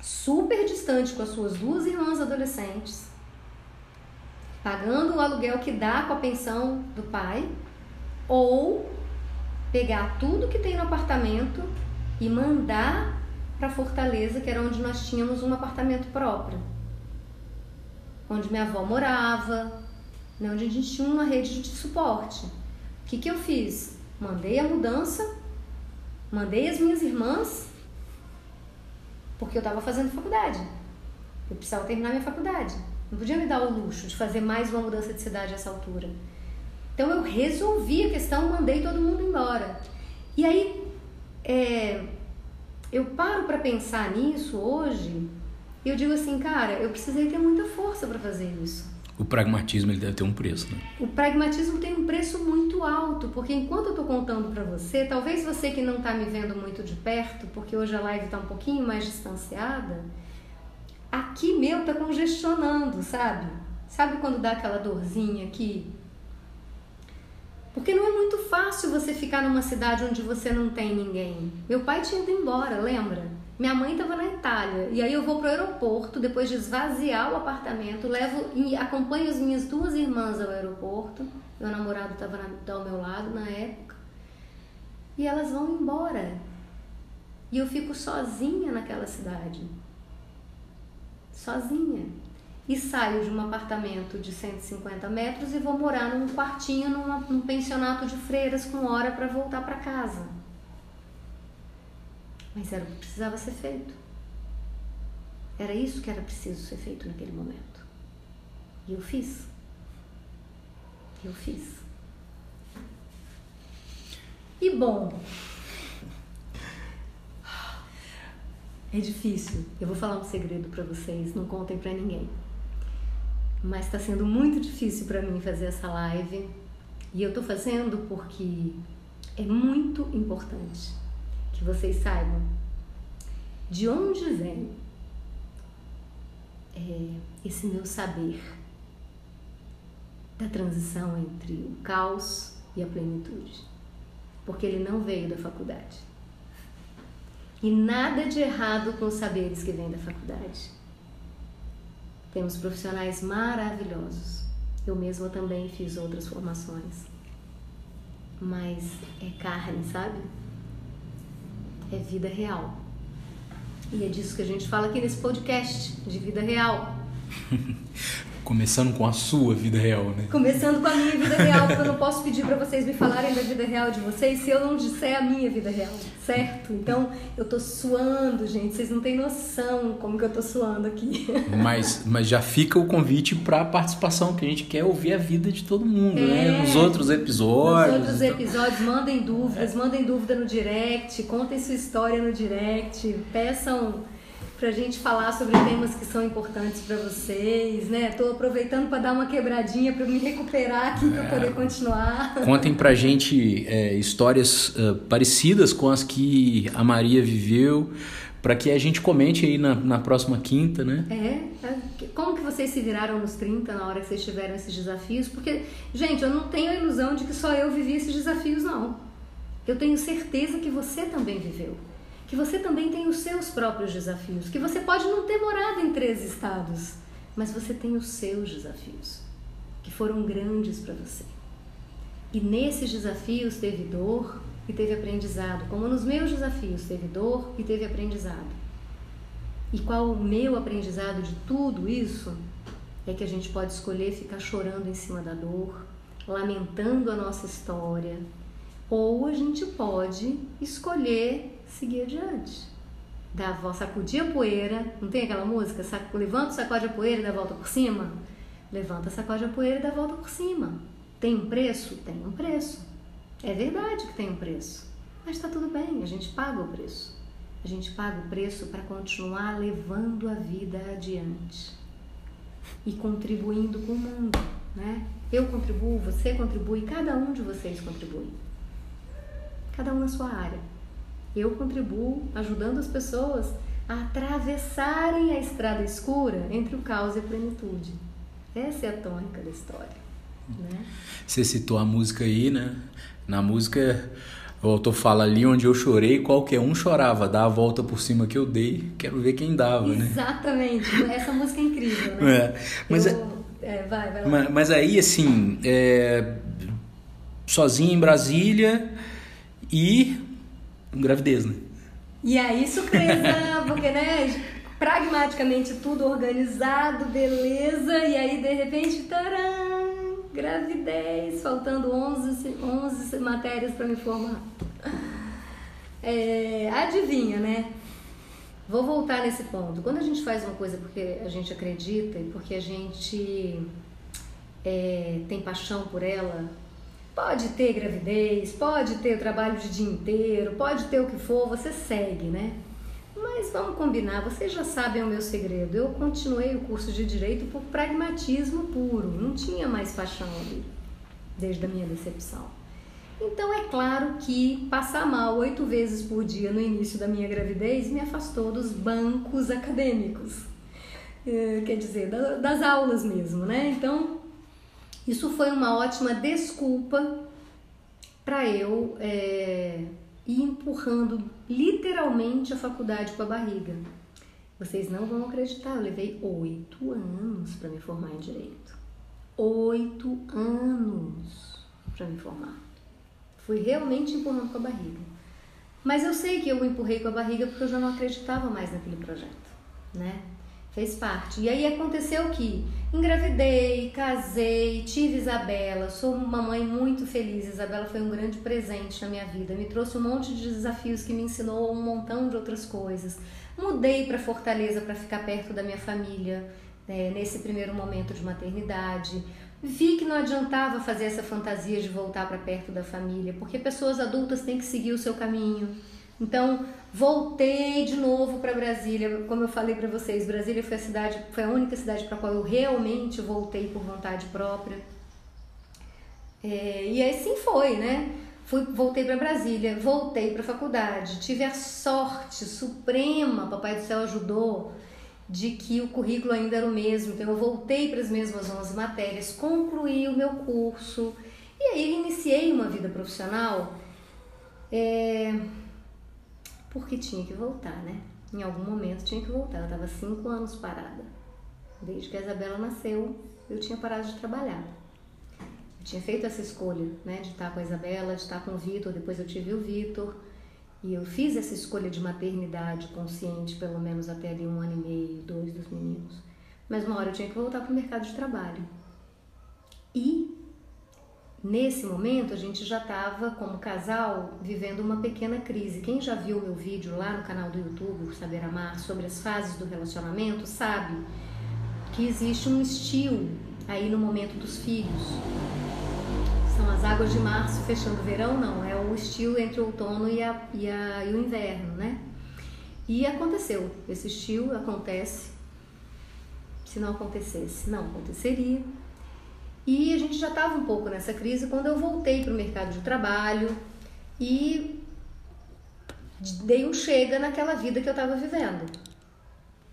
super distante com as suas duas irmãs adolescentes, pagando o aluguel que dá com a pensão do pai, ou pegar tudo que tem no apartamento e mandar para Fortaleza, que era onde nós tínhamos um apartamento próprio. Onde minha avó morava, né, onde a gente tinha uma rede de suporte. O que, que eu fiz? Mandei a mudança, mandei as minhas irmãs, porque eu estava fazendo faculdade. Eu precisava terminar minha faculdade. Não podia me dar o luxo de fazer mais uma mudança de cidade a essa altura. Então eu resolvi a questão, mandei todo mundo embora. E aí, é, eu paro para pensar nisso hoje e eu digo assim, cara, eu precisei ter muita força para fazer isso. O pragmatismo ele deve ter um preço, né? O pragmatismo tem um preço muito alto, porque enquanto eu estou contando para você, talvez você que não está me vendo muito de perto, porque hoje a live está um pouquinho mais distanciada, aqui meu tá congestionando, sabe? Sabe quando dá aquela dorzinha aqui? Porque não é muito fácil você ficar numa cidade onde você não tem ninguém. Meu pai tinha ido embora, lembra? Minha mãe estava na Itália. E aí eu vou pro aeroporto, depois de esvaziar o apartamento, levo e acompanho as minhas duas irmãs ao aeroporto. Meu namorado estava ao meu lado na época. E elas vão embora. E eu fico sozinha naquela cidade. Sozinha e saio de um apartamento de 150 metros e vou morar num quartinho numa, num pensionato de freiras com hora para voltar para casa. Mas era o que precisava ser feito. Era isso que era preciso ser feito naquele momento. E eu fiz. Eu fiz. E bom, é difícil. Eu vou falar um segredo para vocês, não contem para ninguém mas está sendo muito difícil para mim fazer essa live e eu estou fazendo porque é muito importante que vocês saibam de onde vem é, esse meu saber da transição entre o caos e a plenitude, porque ele não veio da faculdade. E nada de errado com os saberes que vêm da faculdade temos profissionais maravilhosos. Eu mesma também fiz outras formações. Mas é carne, sabe? É vida real. E é disso que a gente fala aqui nesse podcast, de vida real. <laughs> Começando com a sua vida real, né? Começando com a minha vida real, porque eu não posso pedir para vocês me falarem da vida real de vocês se eu não disser a minha vida real, certo? Então, eu tô suando, gente, vocês não têm noção como que eu tô suando aqui. Mas, mas já fica o convite para participação, que a gente quer ouvir a vida de todo mundo, né? é, né? Nos outros episódios. Nos outros episódios, mandem dúvidas, mandem dúvida no direct, contem sua história no direct, peçam pra gente falar sobre temas que são importantes para vocês, né? Tô aproveitando para dar uma quebradinha para me recuperar aqui para poder continuar. Contem pra gente é, histórias uh, parecidas com as que a Maria viveu, para que a gente comente aí na, na próxima quinta, né? É, é, como que vocês se viraram nos 30 na hora que vocês tiveram esses desafios? Porque, gente, eu não tenho a ilusão de que só eu vivi esses desafios, não. Eu tenho certeza que você também viveu que você também tem os seus próprios desafios, que você pode não ter morado em três estados, mas você tem os seus desafios, que foram grandes para você. E nesses desafios teve dor e teve aprendizado, como nos meus desafios teve dor e teve aprendizado. E qual o meu aprendizado de tudo isso? É que a gente pode escolher ficar chorando em cima da dor, lamentando a nossa história, ou a gente pode escolher seguir adiante. Dá a volta, sacudir a poeira, não tem aquela música? Sac, levanta, sacode a poeira e dá a volta por cima? Levanta, sacode a poeira e dá a volta por cima. Tem um preço? Tem um preço. É verdade que tem um preço. Mas está tudo bem, a gente paga o preço. A gente paga o preço para continuar levando a vida adiante e contribuindo com o mundo, né? Eu contribuo, você contribui, cada um de vocês contribui. Cada um na sua área eu contribuo ajudando as pessoas a atravessarem a estrada escura entre o caos e a plenitude. Essa é a tônica da história. Né? Você citou a música aí, né? Na música, o autor fala ali onde eu chorei, qualquer um chorava, dá a volta por cima que eu dei, quero ver quem dava, né? Exatamente, essa música é incrível, né? É. Mas, eu, é, vai, vai mas, mas, aí, assim, é, sozinho em Brasília e gravidez, né? E aí, surpresa, <laughs> porque, né, pragmaticamente tudo organizado, beleza, e aí, de repente, taram, gravidez, faltando 11, 11 matérias para me formar. É, adivinha, né? Vou voltar nesse ponto. Quando a gente faz uma coisa porque a gente acredita e porque a gente é, tem paixão por ela, Pode ter gravidez, pode ter o trabalho de dia inteiro, pode ter o que for, você segue, né? Mas vamos combinar, vocês já sabem o meu segredo. Eu continuei o curso de direito por pragmatismo puro, não tinha mais paixão ali, desde a minha decepção. Então é claro que passar mal oito vezes por dia no início da minha gravidez me afastou dos bancos acadêmicos, é, quer dizer, das aulas mesmo, né? Então isso foi uma ótima desculpa para eu é, ir empurrando literalmente a faculdade com a barriga. Vocês não vão acreditar, eu levei oito anos para me formar em direito. Oito anos para me formar. Fui realmente empurrando com a barriga. Mas eu sei que eu empurrei com a barriga porque eu já não acreditava mais naquele projeto, né? Fez parte. E aí aconteceu que engravidei, casei, tive Isabela, sou uma mãe muito feliz. Isabela foi um grande presente na minha vida, me trouxe um monte de desafios que me ensinou um montão de outras coisas. Mudei para Fortaleza para ficar perto da minha família né, nesse primeiro momento de maternidade. Vi que não adiantava fazer essa fantasia de voltar para perto da família, porque pessoas adultas têm que seguir o seu caminho. Então, voltei de novo para Brasília. Como eu falei para vocês, Brasília foi a cidade, foi a única cidade para qual eu realmente voltei por vontade própria. É, e assim foi, né? Fui, voltei para Brasília, voltei para a faculdade, tive a sorte suprema, Papai do Céu ajudou, de que o currículo ainda era o mesmo. Então eu voltei para as mesmas 11 matérias, concluí o meu curso e aí iniciei uma vida profissional. É, porque tinha que voltar, né? Em algum momento tinha que voltar. Eu estava cinco anos parada. Desde que a Isabela nasceu, eu tinha parado de trabalhar. Eu tinha feito essa escolha, né? De estar com a Isabela, de estar com o Vitor. Depois eu tive o Vitor. E eu fiz essa escolha de maternidade consciente, pelo menos até ali um ano e meio, dois dos meninos. Mas uma hora eu tinha que voltar para o mercado de trabalho. E Nesse momento, a gente já estava, como casal, vivendo uma pequena crise. Quem já viu meu vídeo lá no canal do YouTube, Saber Amar, sobre as fases do relacionamento, sabe que existe um estio aí no momento dos filhos. São as águas de março fechando o verão, não, é o estio entre o outono e, a, e, a, e o inverno, né? E aconteceu, existiu, acontece. Se não acontecesse, não aconteceria. E a gente já estava um pouco nessa crise quando eu voltei para o mercado de trabalho e dei um chega naquela vida que eu estava vivendo.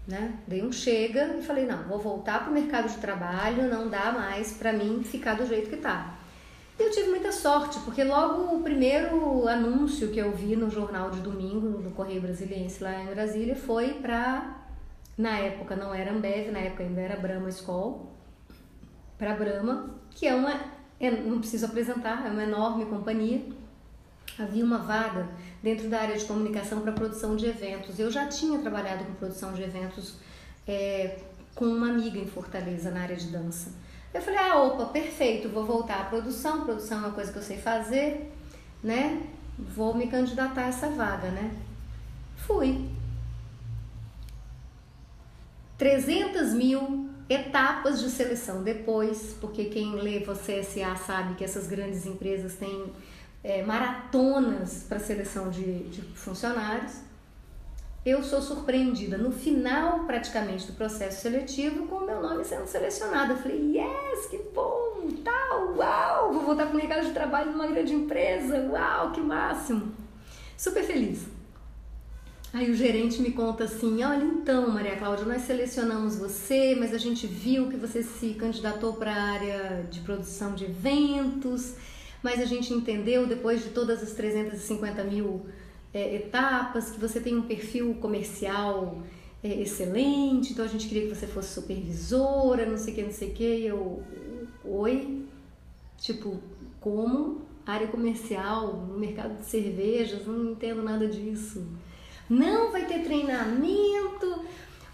Né? Dei um chega e falei: não, vou voltar para o mercado de trabalho, não dá mais para mim ficar do jeito que está. Eu tive muita sorte, porque logo o primeiro anúncio que eu vi no jornal de domingo, no Correio Brasiliense lá em Brasília, foi para. Na época não era Ambev, na época ainda era Brahma School, para Brahma, que é uma. É, não preciso apresentar, é uma enorme companhia. Havia uma vaga dentro da área de comunicação para produção de eventos. Eu já tinha trabalhado com produção de eventos é, com uma amiga em Fortaleza, na área de dança. Eu falei, ah, opa, perfeito, vou voltar à produção, produção é uma coisa que eu sei fazer, né? Vou me candidatar a essa vaga, né? Fui. 300 mil etapas de seleção depois, porque quem lê você SA sabe que essas grandes empresas têm é, maratonas para seleção de, de funcionários eu sou surpreendida no final praticamente do processo seletivo com o meu nome sendo selecionado. Eu falei, yes, que bom, tal, uau, vou voltar para o mercado de trabalho numa grande empresa, uau, que máximo. Super feliz. Aí o gerente me conta assim: olha, então, Maria Cláudia, nós selecionamos você, mas a gente viu que você se candidatou para a área de produção de eventos, mas a gente entendeu depois de todas as 350 mil é, etapas, que você tem um perfil comercial é, excelente, então a gente queria que você fosse supervisora, não sei o que, não sei o que. Eu, oi? Tipo, como? Área comercial, no mercado de cervejas, não entendo nada disso. Não vai ter treinamento.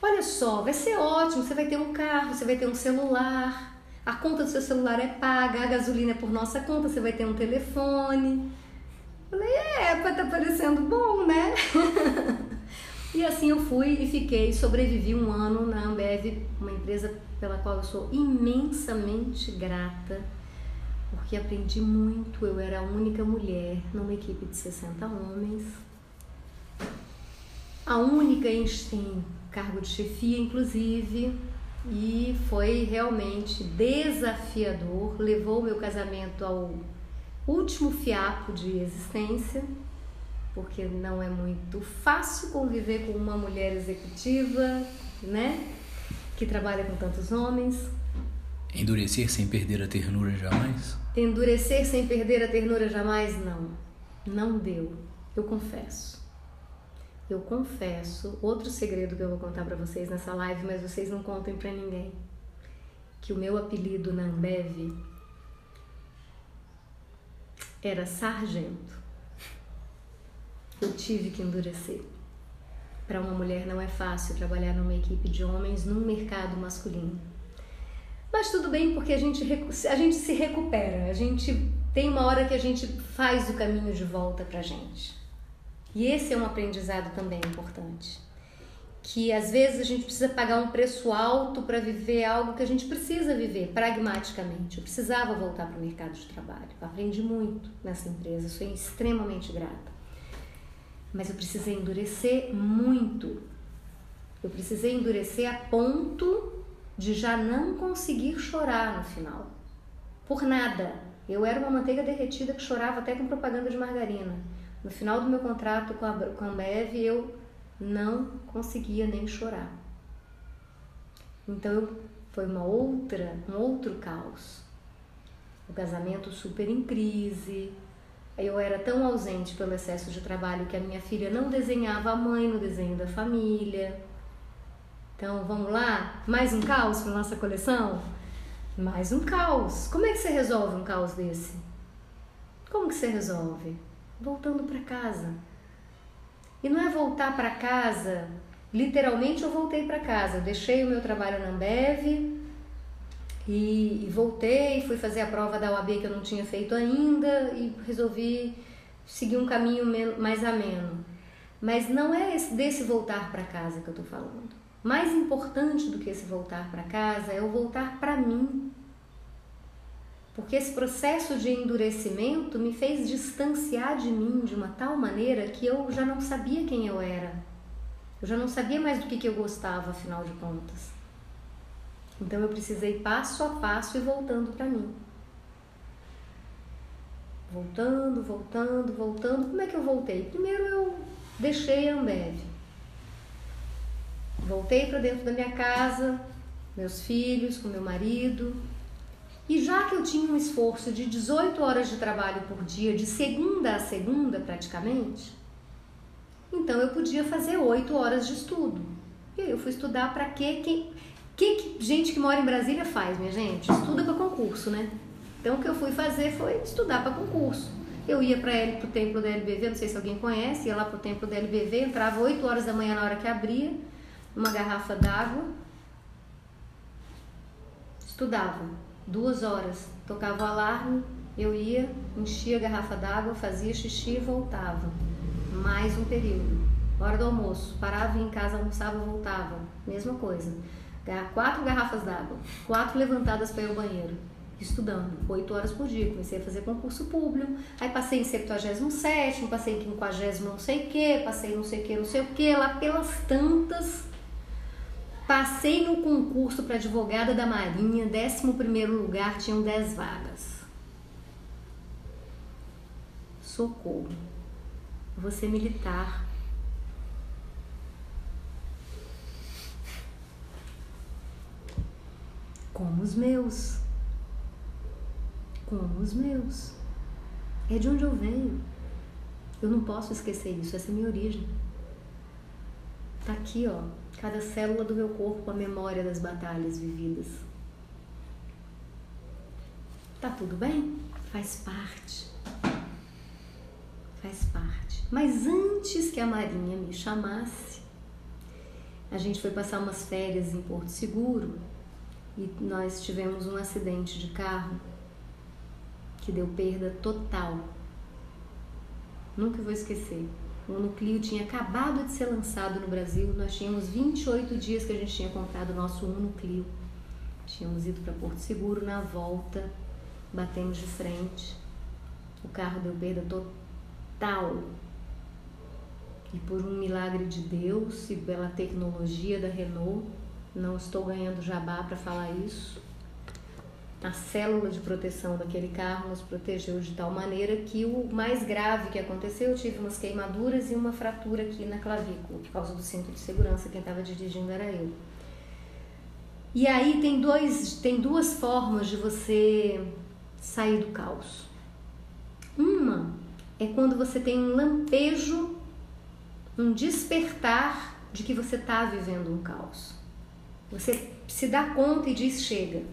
Olha só, vai ser ótimo. Você vai ter um carro, você vai ter um celular. A conta do seu celular é paga, a gasolina é por nossa conta, você vai ter um telefone. Falei, é, tá parecendo bom, né? <laughs> e assim eu fui e fiquei, sobrevivi um ano na Ambev, uma empresa pela qual eu sou imensamente grata, porque aprendi muito. Eu era a única mulher numa equipe de 60 homens, a única em, em cargo de chefia, inclusive, e foi realmente desafiador. Levou o meu casamento ao último fiapo de existência, porque não é muito fácil conviver com uma mulher executiva, né? Que trabalha com tantos homens. Endurecer sem perder a ternura jamais? Endurecer sem perder a ternura jamais, não. Não deu. Eu confesso. Eu confesso, outro segredo que eu vou contar para vocês nessa live, mas vocês não contem para ninguém. Que o meu apelido na Ambev era sargento. Eu tive que endurecer. Para uma mulher não é fácil trabalhar numa equipe de homens num mercado masculino. Mas tudo bem, porque a gente, a gente se recupera, a gente tem uma hora que a gente faz o caminho de volta para a gente. E esse é um aprendizado também importante que às vezes a gente precisa pagar um preço alto para viver algo que a gente precisa viver pragmaticamente. Eu precisava voltar para o mercado de trabalho. Eu aprendi muito nessa empresa, sou extremamente grata. Mas eu precisei endurecer muito. Eu precisei endurecer a ponto de já não conseguir chorar no final. Por nada. Eu era uma manteiga derretida que chorava até com propaganda de margarina. No final do meu contrato com a, com a Ambev, eu não conseguia nem chorar. Então foi uma outra, um outro caos. O casamento super em crise. Eu era tão ausente pelo excesso de trabalho que a minha filha não desenhava a mãe no desenho da família. Então vamos lá? Mais um caos para nossa coleção? Mais um caos. Como é que você resolve um caos desse? Como que você resolve? Voltando para casa e não é voltar para casa, literalmente eu voltei para casa, deixei o meu trabalho na Ambev e, e voltei, fui fazer a prova da UAB que eu não tinha feito ainda e resolvi seguir um caminho mais ameno. Mas não é esse, desse voltar para casa que eu estou falando. Mais importante do que esse voltar para casa é o voltar para mim, porque esse processo de endurecimento me fez distanciar de mim de uma tal maneira que eu já não sabia quem eu era. Eu já não sabia mais do que, que eu gostava, afinal de contas. Então eu precisei passo a passo e voltando para mim. Voltando, voltando, voltando. Como é que eu voltei? Primeiro eu deixei a Ambev. Voltei para dentro da minha casa, meus filhos, com meu marido. E já que eu tinha um esforço de 18 horas de trabalho por dia, de segunda a segunda praticamente, então eu podia fazer 8 horas de estudo. E aí eu fui estudar para quê? Que, que, que gente que mora em Brasília faz, minha gente? Estuda para concurso, né? Então o que eu fui fazer foi estudar para concurso. Eu ia para o templo da LBV, não sei se alguém conhece, ia lá para o templo da LBV, entrava 8 horas da manhã na hora que abria, uma garrafa d'água, estudava duas horas, tocava o alarme, eu ia, enchia a garrafa d'água, fazia xixi e voltava. Mais um período. Hora do almoço, parava em casa, almoçava, voltava. Mesma coisa. Quatro garrafas d'água, quatro levantadas para ir ao banheiro, estudando, oito horas por dia. Comecei a fazer concurso público, aí passei em 77, passei em 50 não sei o que, passei não sei o que, não sei o que, lá pelas tantas Passei no concurso para advogada da Marinha, 11 lugar, tinham 10 vagas. Socorro. Você militar. Como os meus. Como os meus. É de onde eu venho. Eu não posso esquecer isso, essa é a minha origem. Tá aqui, ó cada célula do meu corpo a memória das batalhas vividas. Tá tudo bem? Faz parte. Faz parte. Mas antes que a Marinha me chamasse, a gente foi passar umas férias em Porto Seguro e nós tivemos um acidente de carro que deu perda total. Nunca vou esquecer. O Unuclio tinha acabado de ser lançado no Brasil, nós tínhamos 28 dias que a gente tinha comprado o nosso Unuclio. Tínhamos ido para Porto Seguro, na volta, batemos de frente, o carro deu perda total. E por um milagre de Deus e pela tecnologia da Renault, não estou ganhando jabá para falar isso, a célula de proteção daquele carro nos protegeu de tal maneira que o mais grave que aconteceu, eu tive umas queimaduras e uma fratura aqui na clavícula, por causa do cinto de segurança, quem estava dirigindo era eu. E aí tem, dois, tem duas formas de você sair do caos. Uma é quando você tem um lampejo, um despertar de que você está vivendo um caos. Você se dá conta e diz: chega,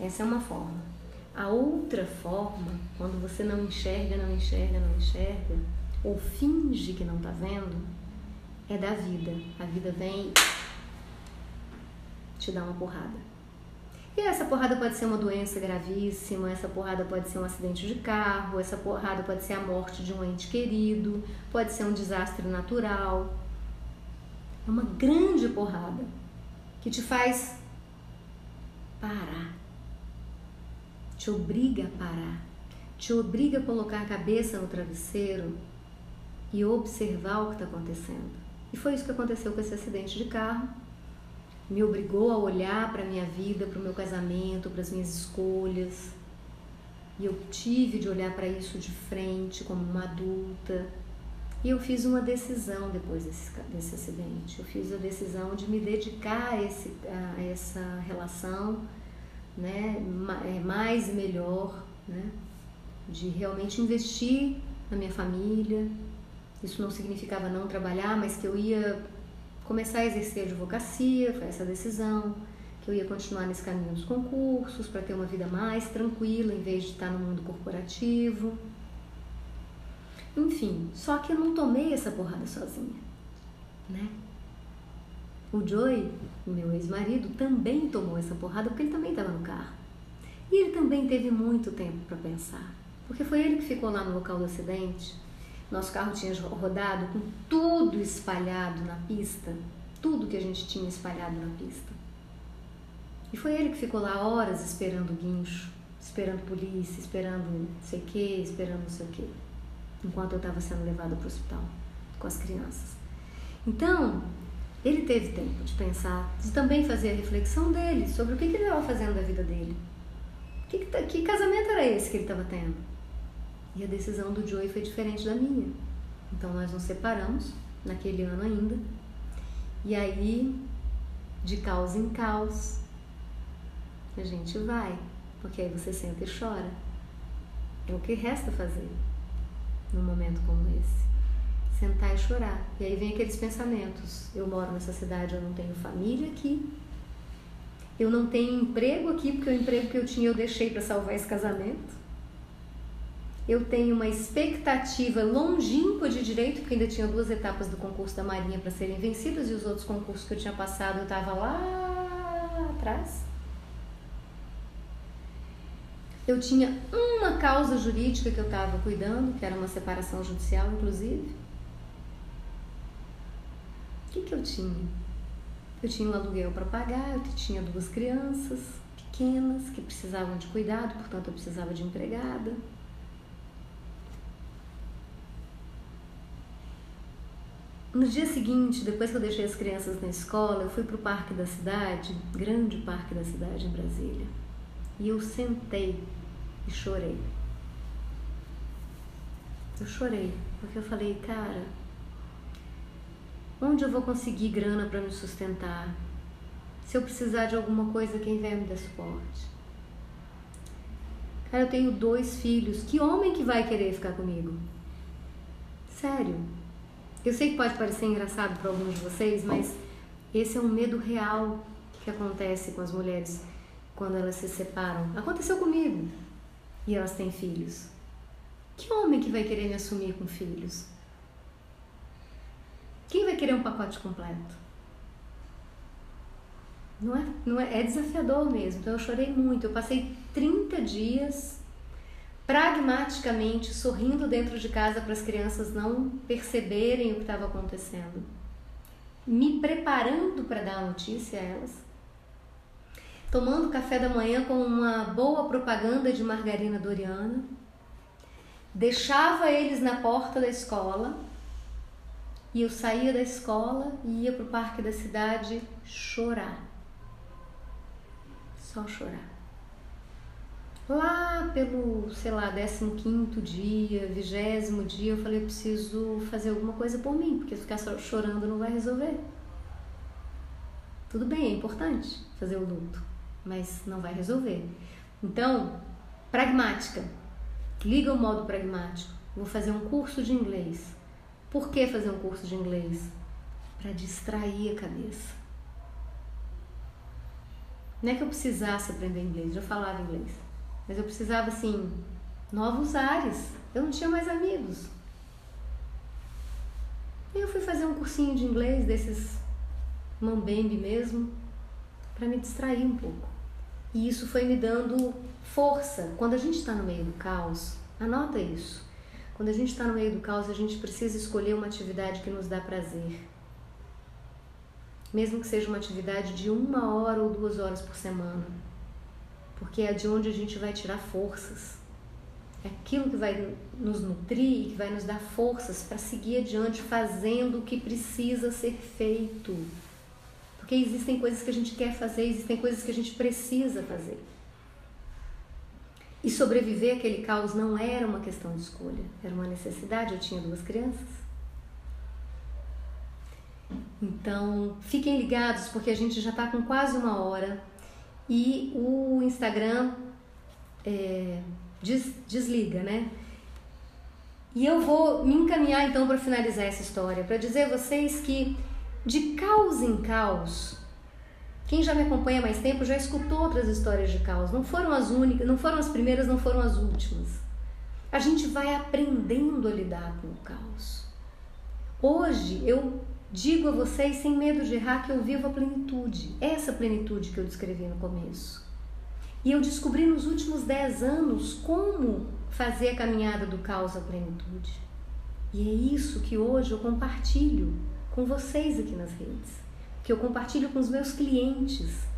essa é uma forma. A outra forma, quando você não enxerga, não enxerga, não enxerga, ou finge que não está vendo, é da vida. A vida vem te dar uma porrada. E essa porrada pode ser uma doença gravíssima, essa porrada pode ser um acidente de carro, essa porrada pode ser a morte de um ente querido, pode ser um desastre natural. É uma grande porrada que te faz parar te obriga a parar, te obriga a colocar a cabeça no travesseiro e observar o que está acontecendo. E foi isso que aconteceu com esse acidente de carro. Me obrigou a olhar para a minha vida, para o meu casamento, para as minhas escolhas. E eu tive de olhar para isso de frente, como uma adulta. E eu fiz uma decisão depois desse, desse acidente. Eu fiz a decisão de me dedicar a, esse, a essa relação né, é, mais e melhor, né, de realmente investir na minha família. Isso não significava não trabalhar, mas que eu ia começar a exercer a advocacia, foi essa decisão, que eu ia continuar nesse caminho dos concursos para ter uma vida mais tranquila em vez de estar no mundo corporativo. Enfim, só que eu não tomei essa porrada sozinha, né? O Joey, meu ex-marido, também tomou essa porrada porque ele também estava no carro. E ele também teve muito tempo para pensar, porque foi ele que ficou lá no local do acidente. Nosso carro tinha rodado com tudo espalhado na pista, tudo que a gente tinha espalhado na pista. E foi ele que ficou lá horas esperando o guincho, esperando polícia, esperando não sei o que, esperando não sei o que, enquanto eu estava sendo levada para o hospital com as crianças. Então, ele teve tempo de pensar, de também fazer a reflexão dele sobre o que, que ele estava fazendo da vida dele. Que, que, tá, casamento era esse que ele estava tendo? E a decisão do Joey foi diferente da minha. Então nós nos separamos naquele ano ainda. E aí, de caos em caos, a gente vai, porque aí você senta e chora. É o que resta fazer num momento como esse sentar e chorar. E aí vem aqueles pensamentos: eu moro nessa cidade, eu não tenho família aqui. Eu não tenho emprego aqui, porque o emprego que eu tinha eu deixei para salvar esse casamento. Eu tenho uma expectativa longínqua de direito, porque ainda tinha duas etapas do concurso da Marinha para serem vencidas e os outros concursos que eu tinha passado eu estava lá atrás. Eu tinha uma causa jurídica que eu estava cuidando, que era uma separação judicial, inclusive. O que, que eu tinha? Eu tinha um aluguel para pagar, eu tinha duas crianças pequenas que precisavam de cuidado, portanto eu precisava de empregada. No dia seguinte, depois que eu deixei as crianças na escola, eu fui para o parque da cidade, grande parque da cidade em Brasília, e eu sentei e chorei. Eu chorei, porque eu falei, cara, Onde eu vou conseguir grana para me sustentar? Se eu precisar de alguma coisa, quem vai me dar suporte? Cara, eu tenho dois filhos. Que homem que vai querer ficar comigo? Sério. Eu sei que pode parecer engraçado para alguns de vocês, mas esse é um medo real que acontece com as mulheres quando elas se separam. Aconteceu comigo. E elas têm filhos. Que homem que vai querer me assumir com filhos? Quem vai querer um pacote completo? Não é, não é, é desafiador mesmo. Então eu chorei muito. Eu passei 30 dias pragmaticamente sorrindo dentro de casa para as crianças não perceberem o que estava acontecendo, me preparando para dar a notícia a elas, tomando café da manhã com uma boa propaganda de margarina Doriana, deixava eles na porta da escola e eu saía da escola e ia para o parque da cidade chorar. Só chorar. Lá pelo, sei lá, 15 dia, 20 dia, eu falei: eu preciso fazer alguma coisa por mim, porque ficar só chorando não vai resolver. Tudo bem, é importante fazer o luto, mas não vai resolver. Então, pragmática. Liga o modo pragmático. Vou fazer um curso de inglês por que fazer um curso de inglês? Para distrair a cabeça. Não é que eu precisasse aprender inglês, eu falava inglês. Mas eu precisava, assim, novos ares. Eu não tinha mais amigos. E eu fui fazer um cursinho de inglês, desses mambembe mesmo, para me distrair um pouco. E isso foi me dando força. Quando a gente está no meio do caos, anota isso. Quando a gente está no meio do caos, a gente precisa escolher uma atividade que nos dá prazer. Mesmo que seja uma atividade de uma hora ou duas horas por semana. Porque é de onde a gente vai tirar forças. É aquilo que vai nos nutrir e que vai nos dar forças para seguir adiante fazendo o que precisa ser feito. Porque existem coisas que a gente quer fazer, existem coisas que a gente precisa fazer. E sobreviver àquele caos não era uma questão de escolha, era uma necessidade. Eu tinha duas crianças. Então, fiquem ligados porque a gente já está com quase uma hora e o Instagram é, des, desliga, né? E eu vou me encaminhar então para finalizar essa história, para dizer a vocês que de caos em caos quem já me acompanha há mais tempo já escutou outras histórias de caos. Não foram as únicas, não foram as primeiras, não foram as últimas. A gente vai aprendendo a lidar com o caos. Hoje eu digo a vocês sem medo de errar que eu vivo a plenitude. Essa plenitude que eu descrevi no começo. E eu descobri nos últimos 10 anos como fazer a caminhada do caos à plenitude. E é isso que hoje eu compartilho com vocês aqui nas redes que eu compartilho com os meus clientes.